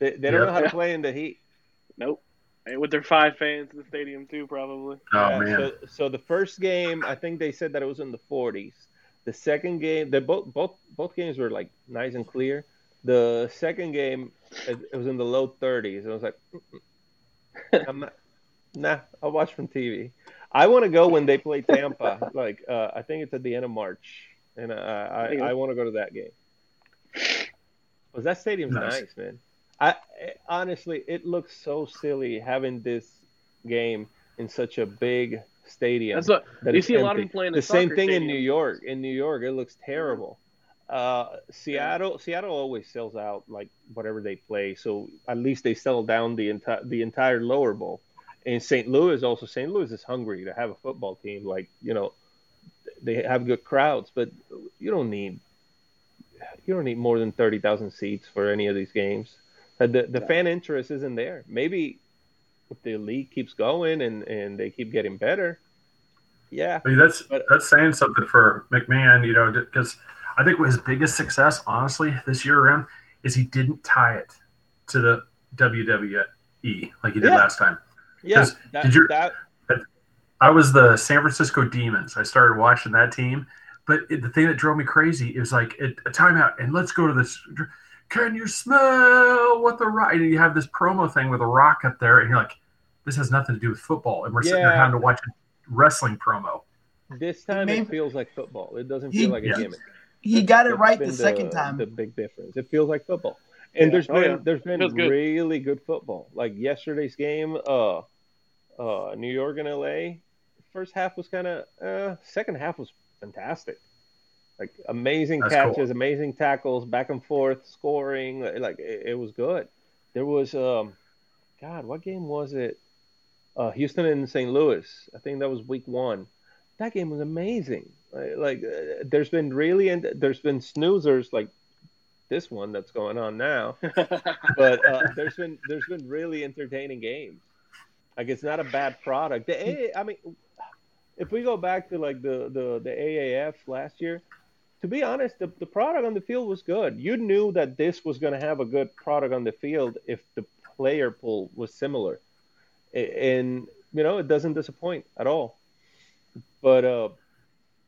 B: they, they don't
A: Yeah.
B: know how to play in the heat.
C: Nope. And with their five fans in the stadium too, probably.
A: Oh
B: Yeah,
A: man,
B: So, so the first game, I think they said that it was in the 40s. The second game, they both both both games were like nice and clear. The second game, it, it was in the low 30s, and I was like, "Mm-mm. I'm not, nah, I'll watch from TV. I want to go when they play Tampa. like uh, I think it's at the end of March, and uh, I
C: Yeah.
B: I want to go to that game. Cause that stadium's
A: Nice.
B: nice, man. I honestly, it looks so silly having this game in such a big stadium.
C: That's what
B: that
C: you
B: is
C: see a lot of
B: empty.
C: them playing.
B: the same
C: soccer
B: thing in. New York. In New York, it looks terrible. Uh, Seattle, Seattle always sells out like whatever they play. So at least they sell down the entire the entire lower bowl. In St. Louis, also St. Louis is hungry to have a football team. Like you know, they have good crowds, but you don't need you don't need more than thirty thousand seats for any of these games. Uh, The the fan interest isn't there. Maybe if the league keeps going and and they keep getting better, yeah,
A: I mean, that's
B: But-
A: that's saying something for McMahon, you know, because I think his biggest success, honestly, this year around, is he didn't tie it to the WWE like he did
B: Yeah.
A: last time.
B: yeah.
A: 'Cause
B: That,
A: did you-
B: that
A: I was the San Francisco Demons. I started watching that team, but it, the thing that drove me crazy is like a, a timeout and let's go to this. Can you smell what the rock? And you have this promo thing with a rock up there, and you're like, this has nothing to do with football, and we're sitting there having to watch a wrestling promo.
B: this time
D: Maybe-
B: it feels like football. It doesn't
D: He-
B: feel like a
A: Yeah.
B: gimmick.
D: He got it
B: That's
D: right
B: been
D: the second time.
B: The big difference. It feels like football. And
C: Yeah.
B: there's
C: Oh,
B: been
C: yeah.
B: there's been
C: Feels good.
B: really good football. Like yesterday's game, uh, uh, New York and LA. First half was kind of. Uh, second half was fantastic. Like amazing
A: That's
B: catches,
A: cool.
B: amazing tackles, back and forth, scoring. Like it, it was good. There was um, God, what game was it? Uh, Houston and St. Louis. I think that was week one. That game was amazing. Like, like uh, there's been really and there's been snoozers like this one that's going on now, but uh, there's been there's been really entertaining games. Like it's not a bad product. I mean, if we go back to like the the the AAF last year, to be honest, the, the product on the field was good. You knew that this was going to have a good product on the field if the player pool was similar, and you know it doesn't disappoint at all. But uh,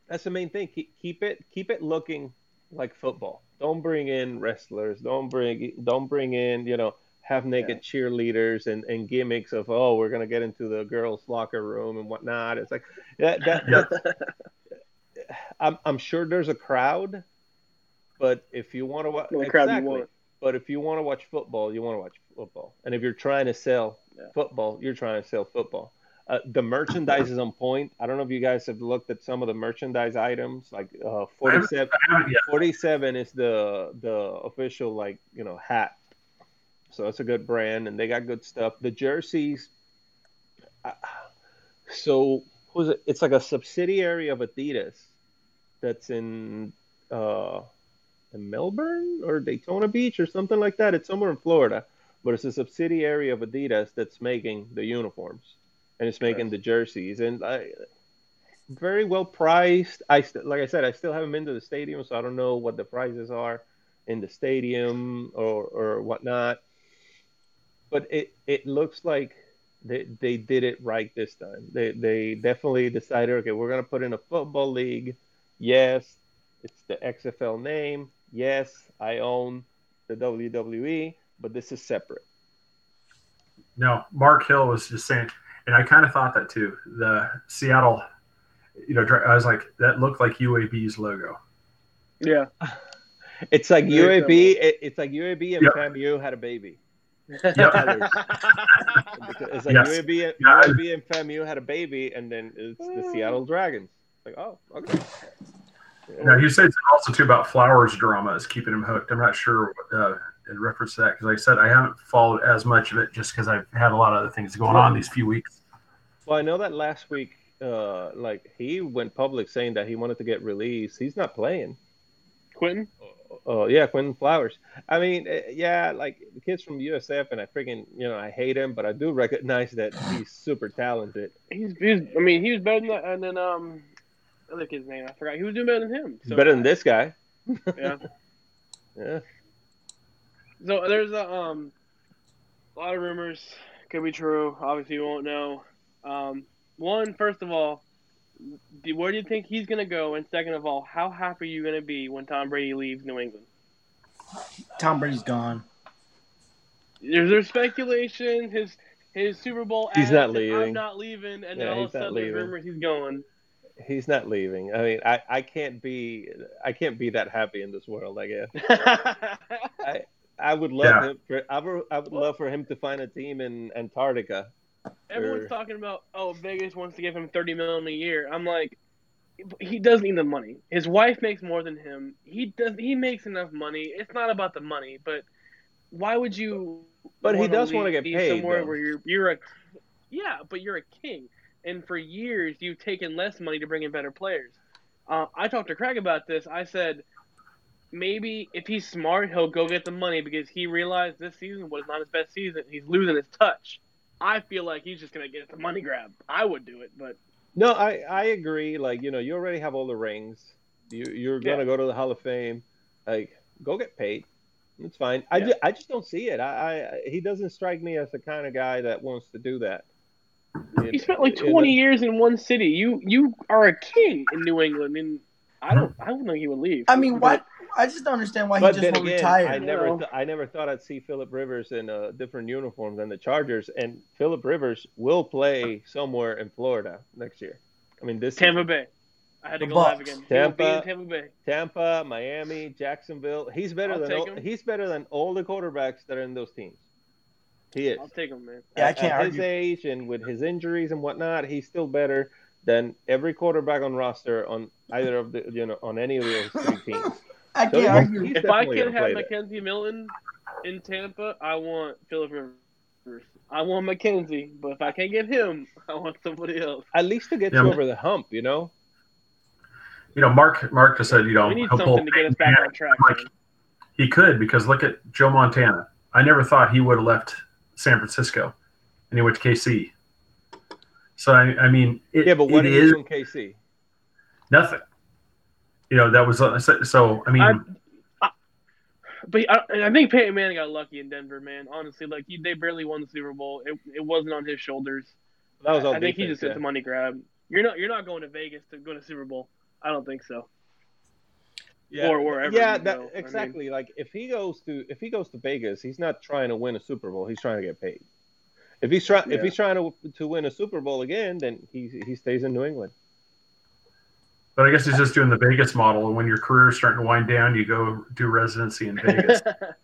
B: that's the main thing. Keep, keep it keep it looking like football. Don't bring in wrestlers. Don't bring don't bring in you know half naked cheerleaders and, and gimmicks of oh we're gonna get into the girls locker room and whatnot. It's like that that,
A: Yeah.
B: I'm I'm sure there's a crowd, but if you want to watch
C: The crowd you
B: exactly,
C: want.
B: but if you want to watch football, you want to watch football. And if you're trying to sell
C: Yeah.
B: football, you're trying to sell football. Uh, the merchandise is on point. I don't know if you guys have looked at some of the merchandise items. Like uh, 47,
A: I haven't yet.
B: 47 is the the official like you know hat. So it's a good brand, and they got good stuff. The jerseys. Uh, so who's it? It's like a subsidiary of Adidas that's in uh, in Melbourne or Daytona Beach or something like that. It's somewhere in Florida, but it's a subsidiary of Adidas that's making the uniforms and it's making
C: Nice.
B: the jerseys and I, very well priced. I st- like I said, I still haven't been to the stadium, so I don't know what the prices are in the stadium or or whatnot. But it it looks like they they did it right this time. They they definitely decided, okay, we're gonna put in a football league. Yes, it's the XFL name. Yes, I own the WWE, but this is separate.
A: No, Mark Hill was just saying, and I kind of thought that too. The Seattle, you know, I was like, that looked like UAB's logo.
C: yeah.
B: It's like UAB. It's like UAB and
A: Yep.
B: FAMU had a baby.
A: Yep.
B: It's like
A: Yes.
B: UAB, and-
A: Yeah.
B: UAB and FAMU had a baby, and then it's the Seattle Dragons. Like, oh, okay.
A: Now, you said also too about Flowers drama is keeping him hooked. I'm not sure uh, in reference to that because, like I said, I haven't followed as much of it just because I've had a lot of other things going on these few weeks.
B: Well, I know that last week, uh, like he went public saying that he wanted to get released. He's not playing.
C: Quinton?
B: Oh yeah, Quinton Flowers. I mean, eh, yeah, like the kids from USF, and I freaking, you know, I hate him, but I do recognize that he's super talented.
C: He's, he's I mean, he was better than that. And then, um, I other kid's name, I forgot. He was doing better than him.
B: He's better than this guy.
C: Yeah.
B: Yeah.
C: So there's a um a lot of rumors could be true. Obviously, you won't know. Um, one, first of all, where do you think he's gonna go? And second of all, how happy are you gonna be when Tom Brady leaves New England?
D: Tom Brady's gone.
C: There's there's speculation. His his Super Bowl.
B: He's not leaving.
C: I'm not leaving, and then
B: Yeah,
C: all of a
B: not
C: sudden there's
B: leaving.
C: rumors he's going.
B: He's not leaving. I mean, I, I can't be I can't be that happy in this world. I guess I would love
A: Yeah.
B: him. For, I would I would love for him to find a team in Antarctica
C: everyone's talking about oh Vegas wants to give him thirty million a year. I'm like, he doesn't need the money. His wife makes more than him. He does. He makes enough money. It's not about the money, but why would you?
B: But he does want to get paid.
C: somewhere
B: though.
C: where you're you're a yeah, but you're a king, and for years you've taken less money to bring in better players. Uh, I talked to Craig about this. I said maybe if he's smart, he'll go get the money because he realized this season was not his best season. He's losing his touch. I feel like he's just gonna get the money grab. I would do it, but
B: No, I, I agree. Like, you know, you already have all the rings. You, you're going to go to the Hall of Fame. Like, go get paid. It's fine. I,
C: Yeah.
B: ju- I just don't see it. I, I He doesn't strike me as the kind of guy that wants to do that.
C: he spent like 20 years in one city. You you are a king in New England, and I don't I don't think he would leave.
D: I mean,
C: But-
D: why? I just don't understand why he just won't
B: again,
D: retire.
B: I never, th- I never thought I'd see Philip Rivers in a different uniform than the Chargers, and Philip Rivers will play somewhere in Florida next year. I mean, this
C: Tampa Bay. I had to
D: The
C: go live
D: Bucks.
C: again. He will be in
B: Tampa.
C: Tampa Bay.
B: Tampa, Miami, Jacksonville. He's better
C: I'll
B: than all, he's better than all the quarterbacks that are in those teams. He is.
C: I'll take him, man.
D: Yeah, I can't
B: at his age and with his injuries and whatnot, he's still better than every quarterback on roster on either of the you know on any of those three teams.
D: I can't
B: he's-
D: argue.
C: If I can
B: gonna
C: have
B: play there.
C: McKenzie Milton in Tampa, I want Philip Rivers. I want McKenzie, but if I can't get him, I want somebody else.
B: At least to get
A: Yeah,
B: you over the hump, you know.
A: You know, Mark Mark just said, you know,
C: We need
A: he'll pull
C: something to get us back on track.
A: Like, he could because look at Joe Montana. I never thought he would have left San Francisco, and he went to KC. So I, I mean, it,
B: Yeah, but what
A: it
B: did he
A: is
B: in KC?
A: nothing. You know, that was uh, so. so, I mean,
C: I- But I, I think Peyton Manning got lucky in Denver, man. Honestly, like he, they barely won the Super Bowl. It, it wasn't on his shoulders.
B: That was all
C: I think he just did
B: yeah.
C: the money grab. You're not you're not going to Vegas to go to Super Bowl. I don't think so.
B: yeah.
C: or wherever
B: Yeah, that,
C: go. I mean-
B: exactly. Like if he goes to if he goes to Vegas, he's not trying to win a Super Bowl. He's trying to get paid. If he's trying if he's trying to to win a Super Bowl again, then he he stays in New England.
A: But I guess he's just doing the Vegas model. And when your career is starting to wind down, you go do residency in Vegas.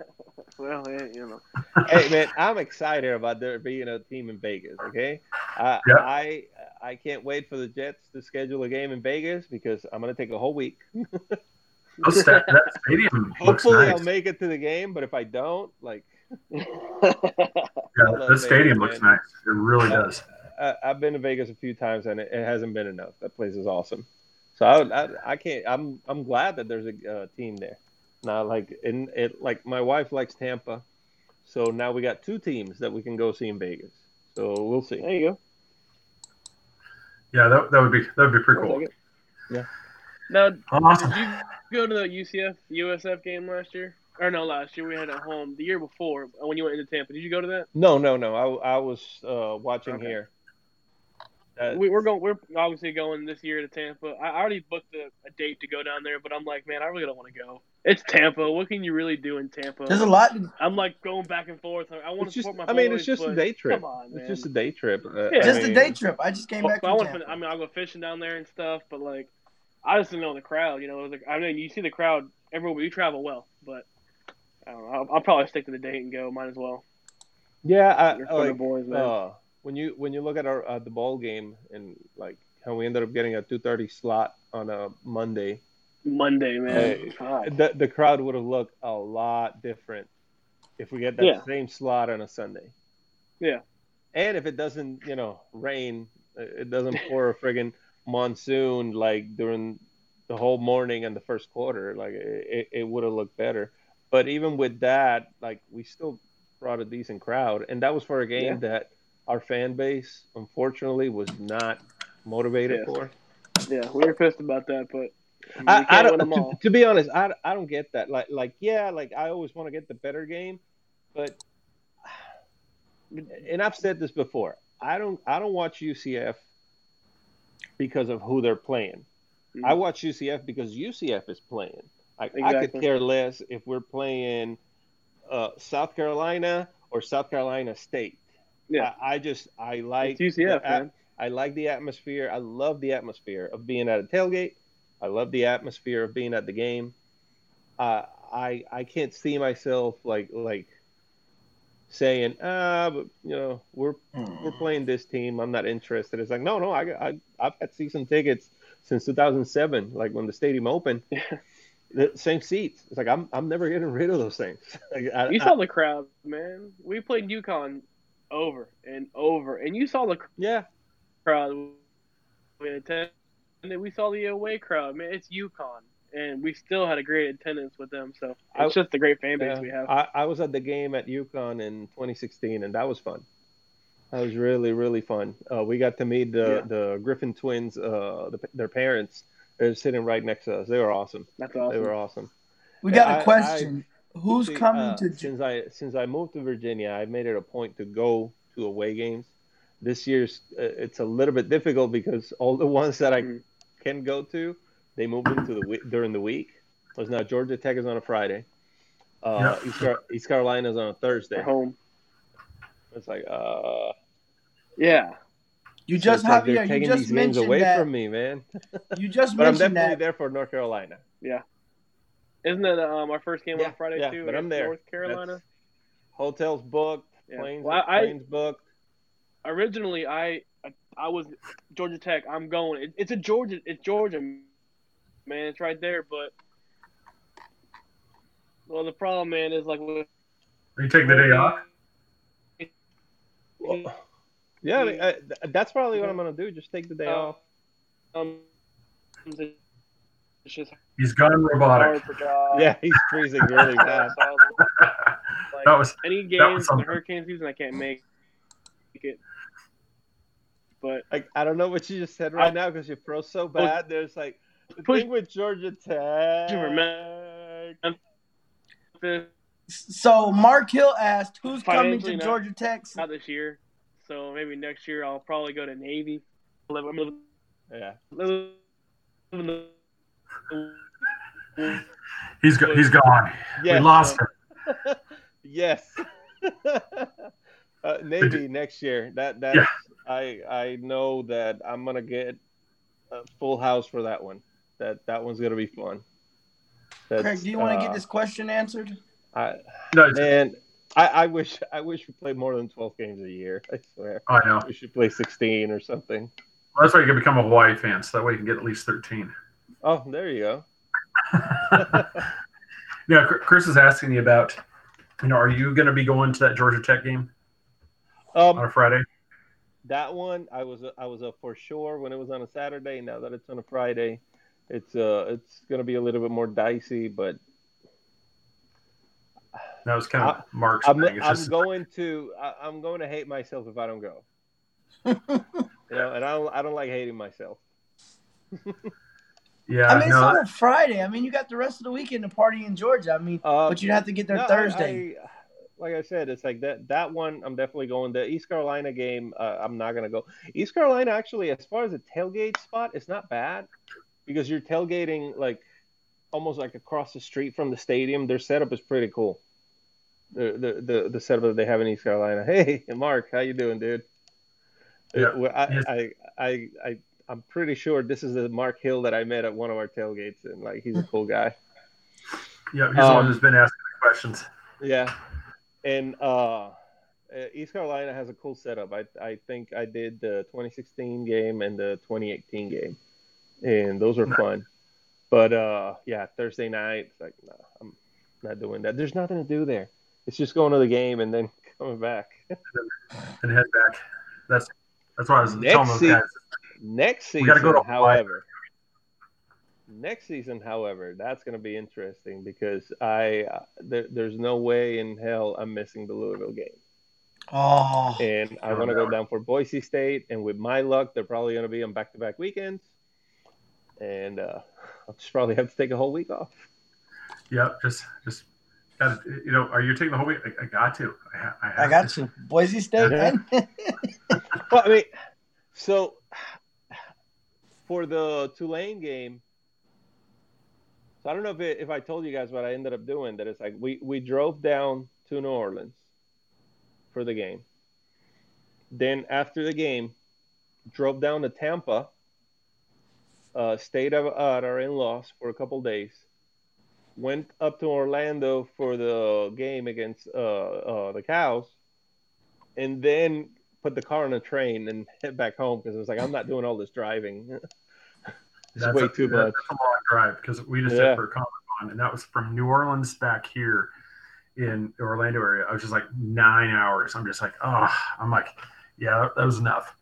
C: well, yeah, you know.
B: hey man, I'm excited about there being a team in Vegas. Okay, uh,
A: Yeah.
B: I I can't wait for the Jets to schedule a game in Vegas because I'm gonna take a whole week.
A: Those sta- that stadium looks
B: Hopefully,
A: nice.
B: I'll make it to the game, but if I don't, like
A: yeah,
B: love
A: that stadium
B: Vegas,
A: looks
B: man.
A: nice. It really
B: Uh,
A: does.
B: I, I've been to Vegas a few times and it, it hasn't been enough. That place is awesome. So I, I, I can't. I'm I'm glad that there's a uh, team there. Now, like in it, like my wife likes Tampa, so now we got two teams that we can go see in Vegas. So we'll see.
C: There you go.
A: Yeah, that, that would be that would be pretty cool.
C: like.
B: Yeah.
C: Now,
A: Awesome.
C: did you go to the UCF USF game last year? Or no, last year we had it at home. The year before, when you went into Tampa, did you go to that?
B: No, no, no. I, I was uh, watching
C: Okay.
B: here. Uh,
C: We, we're going. We're obviously going this year to Tampa. I I already booked a, a date to go down there, but I'm like, man, I really don't want to go. It's Tampa. What can you really do in Tampa?
D: There's a lot.
C: I'm like going back and forth. I want
B: it's
C: to
B: just.
C: support my.
B: I mean,
C: boys,
B: it's just a day trip.
C: Come on, man.
B: It's just a day trip. Uh,
C: Yeah.
B: I
D: Just a day trip. I just came
C: Well,
D: back
C: I want. I mean, I'll go fishing down there and stuff, but like, I just didn't know the crowd. You know, it was like, I mean, you see the crowd everywhere. We travel well, but I don't know. I'll, I'll probably stick to the date and go. Might as well.
B: Yeah,
C: You're
B: I,
C: for the
B: like,
C: boys, man.
B: uh, when you when you look at our uh, the ball game and like how we ended up getting a two thirty slot on a Monday,
C: Monday, man. God.
B: the the crowd would have looked a lot different if we get that
C: Yeah.
B: same slot on a Sunday.
C: Yeah.
B: And if it doesn't, you know, rain, uh, it doesn't pour a friggin' monsoon like during the whole morning and the first quarter, like it, it, it would have looked better. But even with that, like we still brought a decent crowd, and that was for a game that our fan base, unfortunately, was not motivated
C: Yeah.
B: for.
C: Yeah, we were pissed about that, but
B: I, I don't. To, to be honest, I, I don't get that. Like like yeah, like I always want to get the better game, but and I've said this before. I don't I don't watch UCF because of who they're playing.
C: Mm.
B: I watch UCF because UCF is playing. I, I could care less if we're playing uh, South Carolina or South Carolina State.
C: Yeah.
B: I, I just I like
C: It's UCF,
B: the
C: man.
B: I like the atmosphere. I love the atmosphere of being at a tailgate. I love the atmosphere of being at the game. Uh, I I can't see myself like like saying, ah, but you know, we're
D: Hmm.
B: we're playing this team. I'm not interested. It's like, no, no, I, I I've had season tickets since 2007, like when the stadium opened. The same seats. It's like I'm I'm never getting rid of those things. Like, I,
C: You
B: I-
C: saw the crowd, man. We played UConn over and over, and you saw the
B: yeah,
C: crowd we attended. We saw the away crowd, man. It's UConn, and we still had a great attendance with them. So
B: I-
C: it's just a great fan base
B: yeah.
C: we have.
B: I, I was at the game at UConn in 2016, and that was fun. That was really really fun. Uh, we got to meet the
C: Yeah.
B: the Griffin twins, uh, the, their parents. They're sitting right next to us. They were awesome.
C: That's
B: They were awesome.
D: We got a question. Who's
B: See,
D: coming
B: uh,
D: to?
B: since I since I moved to Virginia, I made it a point to go to away games. This year's uh, it's a little bit difficult because all the ones that I
C: Mhm.
B: can go to, they moved into the week during the week. Was now Georgia Tech is on a Friday. Uh, East, Car- East Carolina is on a Thursday.
C: At home.
B: It's like uh,
C: Yeah.
D: You
B: so
D: just
B: it's like
D: Javier,
B: they're
D: you just
B: these games
D: mentioned
B: away
D: that.
B: from me, man.
D: You just
B: But I'm definitely
D: that.
B: there for North Carolina.
C: Isn't that um, our first game
B: Yeah,
C: on Friday
B: yeah,
C: too?
B: but I'm
C: against
B: there.
C: North Carolina.
B: That's- Hotels booked,
C: Yeah.
B: planes,
C: Well, I-
B: planes booked.
C: Originally, I I was Georgia Tech. I'm going. It, it's a Georgia. It's Georgia, man. It's right there. But well, the problem, man, is like
A: Are you taking the day off?
B: Well, yeah, I mean, uh, th- that's probably what I'm gonna do. Just take the day
C: Uh,
B: off.
C: um, it's just
A: He's gone robotic.
B: Yeah, he's freezing really bad.
C: So was like,
A: that was
C: any games in the
A: something.
C: hurricane season, I can't make it. But
B: Like I don't know what you just said right
C: I-
B: now because you froze so bad. There's like the
C: Push-
B: thing with Georgia Tech.
D: So Mark Hill asked, "Who's coming to
C: not-
D: Georgia Tech?"
C: not this year. So maybe next year I'll probably go to Navy. I'm living-
B: Yeah,
C: living in the-
A: he's go, he's gone.
B: Yes.
A: We lost him.
B: yes. uh, Navy next year. That that's
A: Yeah.
B: I I know that I'm gonna get a full house for that one. That that one's gonna be fun. That's,
D: Craig, do you want to
B: uh,
D: get this question answered?
B: I,
A: No, it's-
B: man, I, I wish I wish we played more than 12 games a year. I swear.
A: I know.
B: We should play 16 or something.
A: Well, that's why you can become a Hawaii fan, so that way you can get at least 13.
B: Oh, there you go.
A: Yeah, Chris is asking you about, you know, are you going to be going to that Georgia Tech game on
B: Um,
A: a Friday?
B: that one I was I was up for sure when it was on a Saturday. Now that it's on a Friday, it's uh it's gonna be a little bit more dicey. But
A: That was kind of Mark's
B: I'm
A: thing. It's
B: I'm
A: just,
B: going to I, I'm going to hate myself if I don't go. you know, and I don't I don't like hating myself.
A: yeah,
D: I mean,
A: no,
D: it's on a Friday. I mean, you got the rest of the weekend to party in Georgia. I mean,
B: Uh,
D: but you'd have to get there
B: No,
D: Thursday.
B: I- like I said, it's like that. That one, I'm definitely going. The East Carolina game, uh, I'm not gonna go. East Carolina, actually, as far as the tailgate spot, it's not bad because you're tailgating like almost like across the street from the stadium. Their setup is pretty cool. The the the, the setup that they have in East Carolina. Hey, Mark, how you doing, dude?
A: Yeah.
B: I,
A: Yes.
B: I I I I'm pretty sure this is the Mark Hill that I met at one of our tailgates, and like he's a cool guy.
A: yeah, he's the one
B: um,
A: who's been asking the questions.
B: Yeah, and uh, uh, East Carolina has a cool setup. I I think I did the 2016 game and the 2018 game, and those are
A: Nice.
B: fun. But uh, yeah, Thursday night, it's like no, I'm not doing that. There's nothing to do there. It's just going to the game and then coming back.
A: and head back. That's that's why I was
B: Next
A: telling those
B: se-
A: guys.
B: Next
A: We
B: season,
A: gotta go to
B: however, next season, however, that's going to be interesting because I uh, there, there's no way in hell I'm missing the Louisville game.
D: Oh,
B: and I
A: Oh,
B: want to go down for Boise State. And with my luck, they're probably going to be on back-to-back weekends, and uh, I'll just probably have to take a whole week off.
A: Yep, just just got to, you know, are you taking the whole week? I, I got to. I, I, have
D: I got
A: to.
D: you. Boise State.
B: Yeah. Well, I mean, so for the Tulane game, so I don't know if it, if I told you guys what I ended up doing. That it's like we we drove down to New Orleans for the game. Then after the game, drove down to Tampa. Uh, stayed at our in-laws for a couple days. went up to Orlando for the game against uh, uh, the Cows, and then put the car on a train and head back home because I was like, I'm not doing all this driving. it's way
A: a,
B: too much.
A: A long drive because we just
B: Yeah.
A: did for Comic Con, and that was from New Orleans back here in the Orlando area. I was just like nine hours. I'm just like, oh, I'm like, yeah, that, that was enough.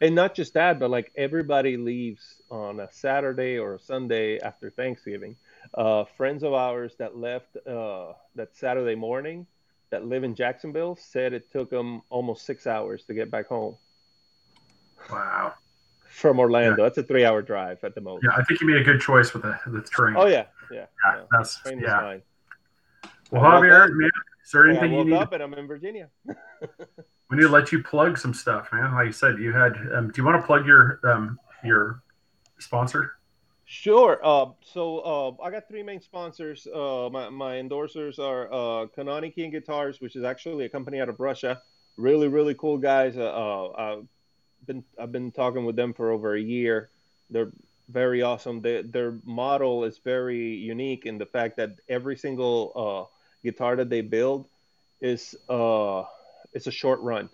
B: And not just that, but like everybody leaves on a Saturday or a Sunday after Thanksgiving. Uh, friends of ours that left uh, that Saturday morning that live in Jacksonville said it took them almost six hours to get back home
A: Wow.
B: from Orlando. That's a three hour drive at the most.
A: Yeah, I think you made a good choice with the, the train.
B: Oh, yeah. Yeah.
A: Yeah,
B: yeah.
A: that's
B: Train
A: yeah.
B: fine.
A: Well,
B: woke
A: Javier, man, is there anything you need?
B: up and I'm in Virginia.
A: We need to let you plug some stuff, man. Like you said, you had. Um, do you want to plug your um, your sponsor?
B: Sure. Uh, so uh, I got three main sponsors. Uh, my, my endorsers are uh, Kanani King Guitars, which is actually a company out of Russia. Really, really cool guys. Uh, uh, I've been I've been talking with them for over a year. They're very awesome. They, their model is very unique in the fact that every single uh, guitar that they build is uh, it's a short run.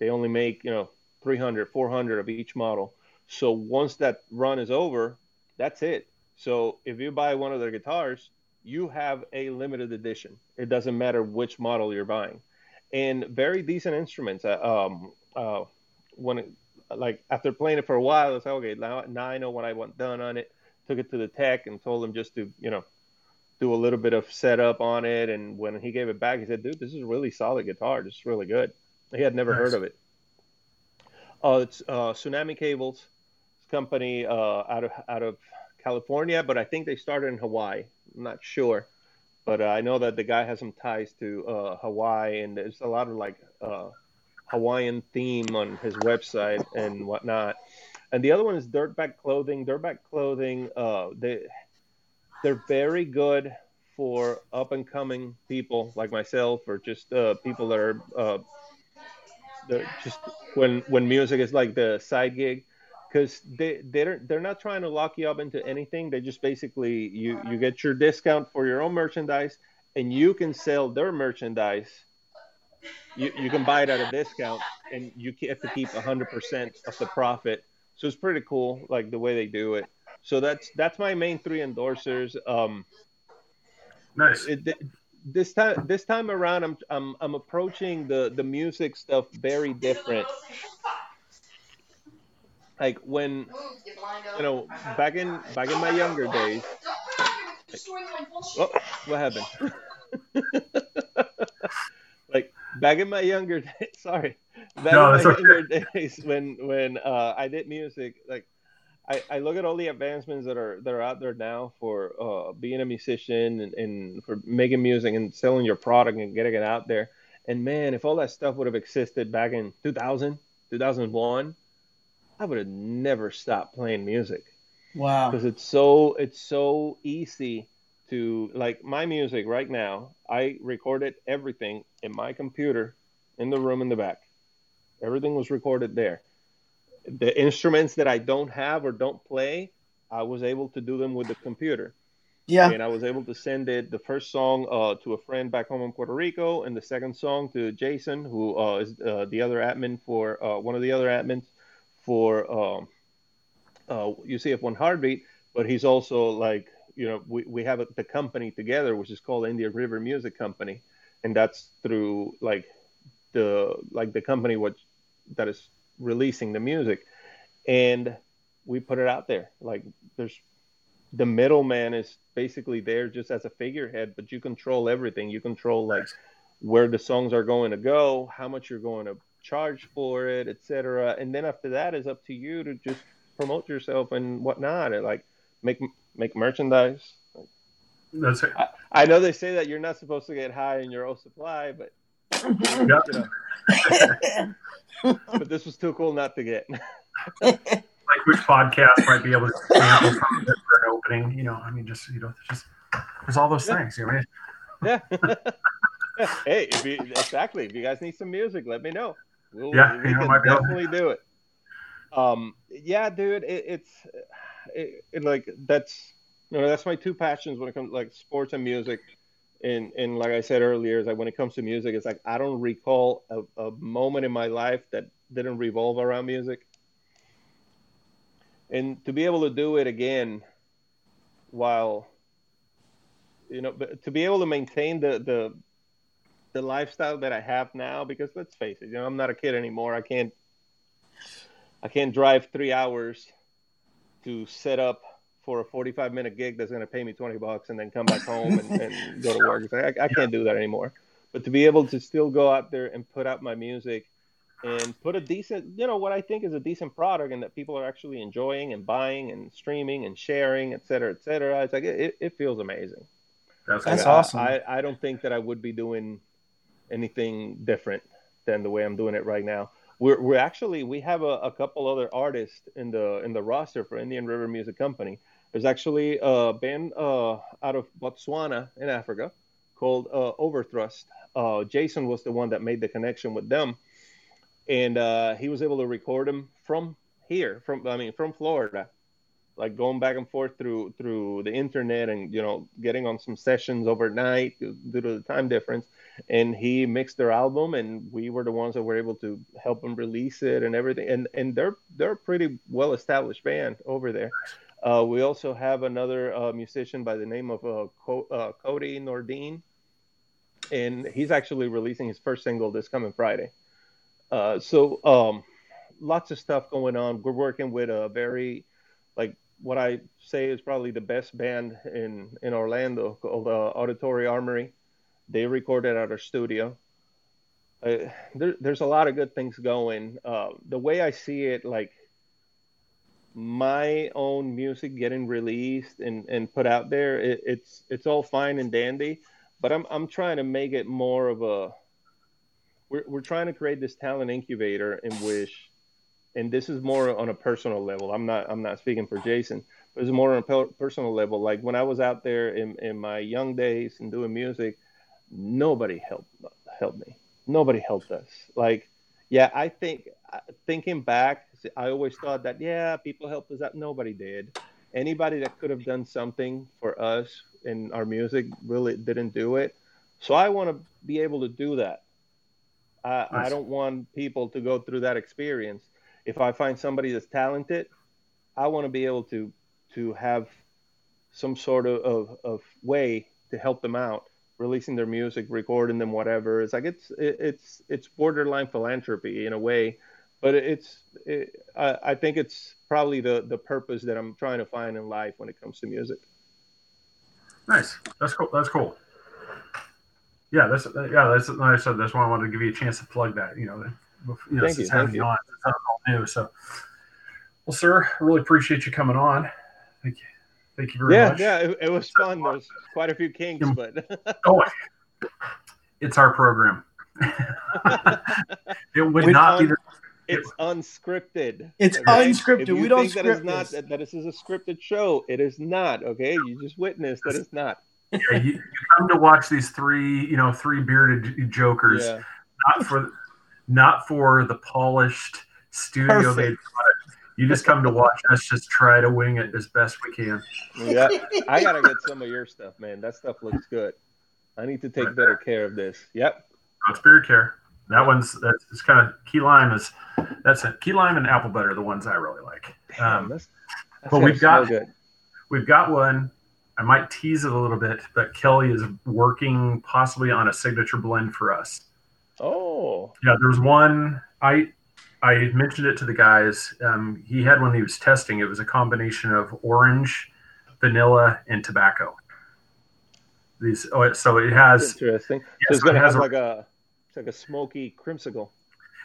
B: They only make you know 300, 400 of each model. So once that run is over, that's it. So if you buy one of their guitars, you have a limited edition. It doesn't matter which model you're buying, and very decent instruments. Uh, Um, uh, when it, like after playing it for a while, I was like, okay, now, now I know what I want done on it. Took it to the tech and told him just to you know do a little bit of setup on it. And when he gave it back, he said, dude, this is a really solid guitar. This is really good. He had never
A: Nice.
B: heard of it. Uh, it's uh, Tsunami Cables company uh, out of out of California, but I think they started in Hawaii. I'm not sure, but uh, I know that the guy has some ties to uh, Hawaii, and there's a lot of like uh, Hawaiian theme on his website and whatnot. And the other one is Dirtbag Clothing. Dirtbag Clothing, uh, they they're very good for up and coming people like myself, or just uh, people that are just when when music is like the side gig because they they're they're not trying to lock you up into anything. They just basically you you get your discount for your own merchandise, and you can sell their merchandise. You you can buy it at a discount, and you have to keep hundred percent of the profit. So it's pretty cool, like the way they do it. So that's that's my main three endorsers. Um,
A: Nice.
B: it, th- this time this time around I'm, I'm I'm approaching the the music stuff very different like when you know back in back in my younger days oh, what happened like back in my younger days sorry back
A: No,
B: in my
A: okay.
B: younger days when when uh, I did music like I, I look at all the advancements that are that are out there now for uh, being a musician and, and for making music and selling your product and getting it out there. And man, if all that stuff would have existed back in 2000, 2001, I would have never stopped playing music
D: Wow.
B: because it's so it's so easy to like my music right now. I recorded everything in my computer in the room in the back. Everything was recorded there. The instruments that I don't have or don't play, I was able to do them with the computer.
D: Yeah.
B: And I was able to send it the first song uh, to a friend back home in Puerto Rico, and the second song to Jason, who uh, is uh, the other admin for uh, one of the other admins for um, uh, UCF One Heartbeat. But he's also like, you know, we, we have a, the company together, which is called Indian River Music Company, and that's through like the like the company which that is releasing the music, and we put it out there. Like there's the middleman is basically there just as a figurehead, but you control everything. You control like where the songs are going to go, how much you're going to charge for it, etc. And then after that is up to you to just promote yourself and whatnot, and like make make merchandise.
A: That's it.
B: I, I know they say that you're not supposed to get high in your own supply, but
A: Yeah.
B: you know, but this was too cool not to get.
A: Like which podcast might be able to sample of it for an opening? You know, I mean, just you know, just there's all those
B: Yeah.
A: things. You know,
B: Yeah. hey, if you, exactly. If you guys need some music, let me know. We'll,
A: Yeah,
B: we can definitely do it. Um, yeah, dude, it, it's it, it, like that's You know, that's my two passions when it comes like sports and music. And and like I said earlier, is like when it comes to music, it's like I don't recall a, a moment in my life that didn't revolve around music. And to be able to do it again while you know, but to be able to maintain the the the lifestyle that I have now, because let's face it, you know, I'm not a kid anymore. I can't I can't drive three hours to set up for a 45 minute gig that's going to pay me 20 bucks and then come back home and, and go to work. I, I can't do that anymore. But to be able to still go out there and put out my music and put a decent, you know, what I think is a decent product and that people are actually enjoying and buying and streaming and sharing, et cetera, et cetera. It's like, it, it feels amazing.
D: That's, That's awesome.
B: I, I don't think that I would be doing anything different than the way I'm doing it right now. We're, we're actually we have a, a couple other artists in the in the roster for Indian River Music Company. There's actually a band uh, out of Botswana in Africa called uh, Overthrust. Uh, Jason was the one that made the connection with them, and uh, he was able to record them from here, from I mean from Florida, like going back and forth through through the internet and you know getting on some sessions overnight due to the time difference. And he mixed their album and we were the ones that were able to help him release it and everything. And and they're they're a pretty well established band over there. Uh, we also have another uh, musician by the name of uh, Co- uh, Cody Nordine. And he's actually releasing his first single this coming Friday. Uh, so um, lots of stuff going on. We're working with a very like what I say is probably the best band in in Orlando called uh, Auditory Armory. They recorded at our studio. Uh, there, there's a lot of good things going. Uh, the way I see it, like my own music getting released and, and put out there, it, it's it's all fine and dandy. But I'm I'm trying to make it more of a. We're we're trying to create this talent incubator in which and this is more on a personal level. I'm not I'm not speaking for Jason, but it's more on a personal level. Like when I was out there in, in my young days and doing music, nobody helped helped me. Nobody helped us. Like, yeah, I think thinking back, I always thought that yeah, people helped us out. Nobody did. Anybody that could have done something for us in our music really didn't do it. So I want to be able to do that. I, nice. I don't want people to go through that experience if I find somebody that's talented, I want to be able to to have some sort of, of, of, way to help them out, releasing their music, recording them, whatever. It's like it's it, it's it's borderline philanthropy in a way, but it's it, I, I think it's probably the the purpose that I'm trying to find in life when it comes to music.
A: Nice. That's cool. That's cool. Yeah, that's yeah. That's said. That's why I wanted to give you a chance to plug that. You know, you know,
B: Thank you. Thank you. On,
A: all new. So, well, sir, I really appreciate you coming on. Thank you. Thank you very
B: yeah,
A: much.
B: Yeah, it, it was fun. There was quite a few kinks, but
A: oh, it's our program. it would we not un- be. The,
B: it's unscripted.
D: It's okay? unscripted. We don't script
B: that is
D: not
B: that, that this is a scripted show. It is not. Okay, you just witnessed that it's not.
A: Yeah, you, you come to watch these three, you know, three bearded jokers, yeah. not for not for the polished studio made product. You just come to watch us just try to wing it as best we can.
B: Yeah, I gotta get some of your stuff, man. That stuff looks good. I need to take right better care of this. Yep.
A: Spirit care. That one's that's it's kind of key lime is that's it. Key lime and apple butter are the ones I really like. Um, that's, that's but we've got good. we've got one. I might tease it a little bit, but Kelly is working possibly on a signature blend for us.
B: Oh.
A: Yeah, there was one. I I mentioned it to the guys. Um, he had one he was testing. It was a combination of orange, vanilla, and tobacco. These oh, so it has
B: interesting. Yeah, so it's so gonna it have a, like a it's like a smoky creamsicle.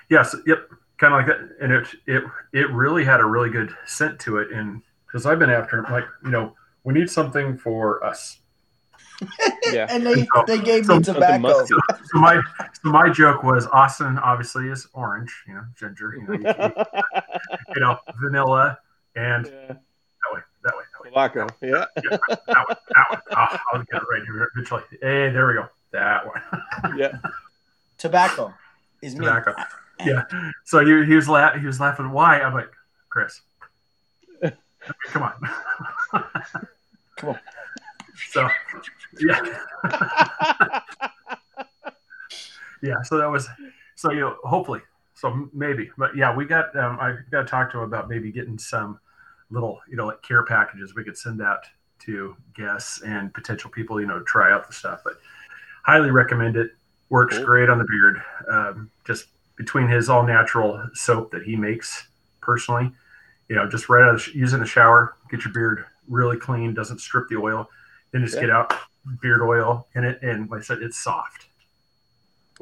A: Yes. Yep. Kind of like that, and it it it really had a really good scent to it. And because I've been after like you know we need something for us
D: yeah. and they, so, they gave so, me tobacco.
A: So, so, my so my joke was Austin obviously is orange, you know, ginger, you know, you, can, you know vanilla, and yeah. that way, that way, that way.
B: Tobacco, yeah. yeah.
A: That one, that one. Oh, I'll get it right here eventually. Hey, there we go. That one.
B: yeah.
D: Tobacco is
A: tobacco. Me. Yeah. So he, he was la- he was laughing. Why? I'm like, Chris, come on.
D: Come on.
A: So, yeah. yeah. So that was, so, you know, hopefully, so maybe, but yeah, we got, um, I got to talk to him about maybe getting some little, you know, like care packages we could send out to guests and potential people, you know, try out the stuff. But highly recommend it. Works
B: Cool.
A: great on the beard. Um, just between his all natural soap that he makes personally, you know, just right out of the, use it the shower, get your beard really clean, doesn't strip the oil. Then just
B: Yeah.
A: get out beard oil in it, and like I said, it's soft.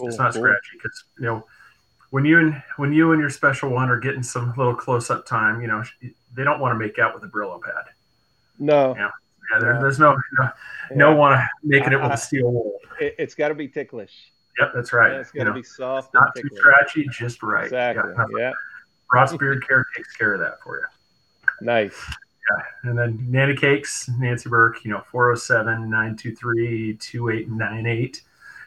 A: it's not
B: cool.
A: scratchy because you know when you and when you and your special one are getting some little close up time, you know they don't want to make out with a Brillo pad.
B: No,
A: Yeah. Yeah, there, there's no no,
B: Yeah.
A: want to making it with a steel wool.
B: It, it's got to be ticklish.
A: Yep, that's right.
B: Yeah, it's got to be soft and
A: not too scratchy, just right.
B: Exactly.
A: Yeah.
B: Yeah.
A: Ross Beard Care takes care of that for you.
B: Nice.
A: And then Nanny Cakes, Nancy Burke, you know, 407 923 2898.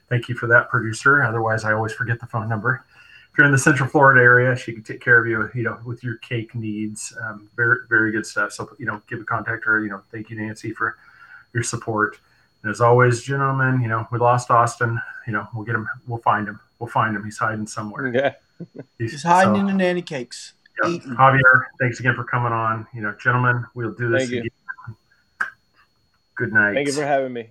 A: Thank you for that, producer. Otherwise, I always forget the phone number. If you're in the Central Florida area, she can take care of you, you know, with your cake needs. Um, very, very good stuff. So, you know, give a contact her. You know, thank you, Nancy, for your support. And as always, gentlemen, you know, we lost Austin. You know, we'll get him. We'll find him. We'll find him. He's hiding somewhere.
B: Yeah.
D: He's hiding
A: so-
D: in the nanny cakes.
A: Yeah.
D: eating.
A: Javier, thanks again for coming on. You know, gentlemen, we'll do this
B: Thank you.
A: again. Good night.
B: Thank you for having me.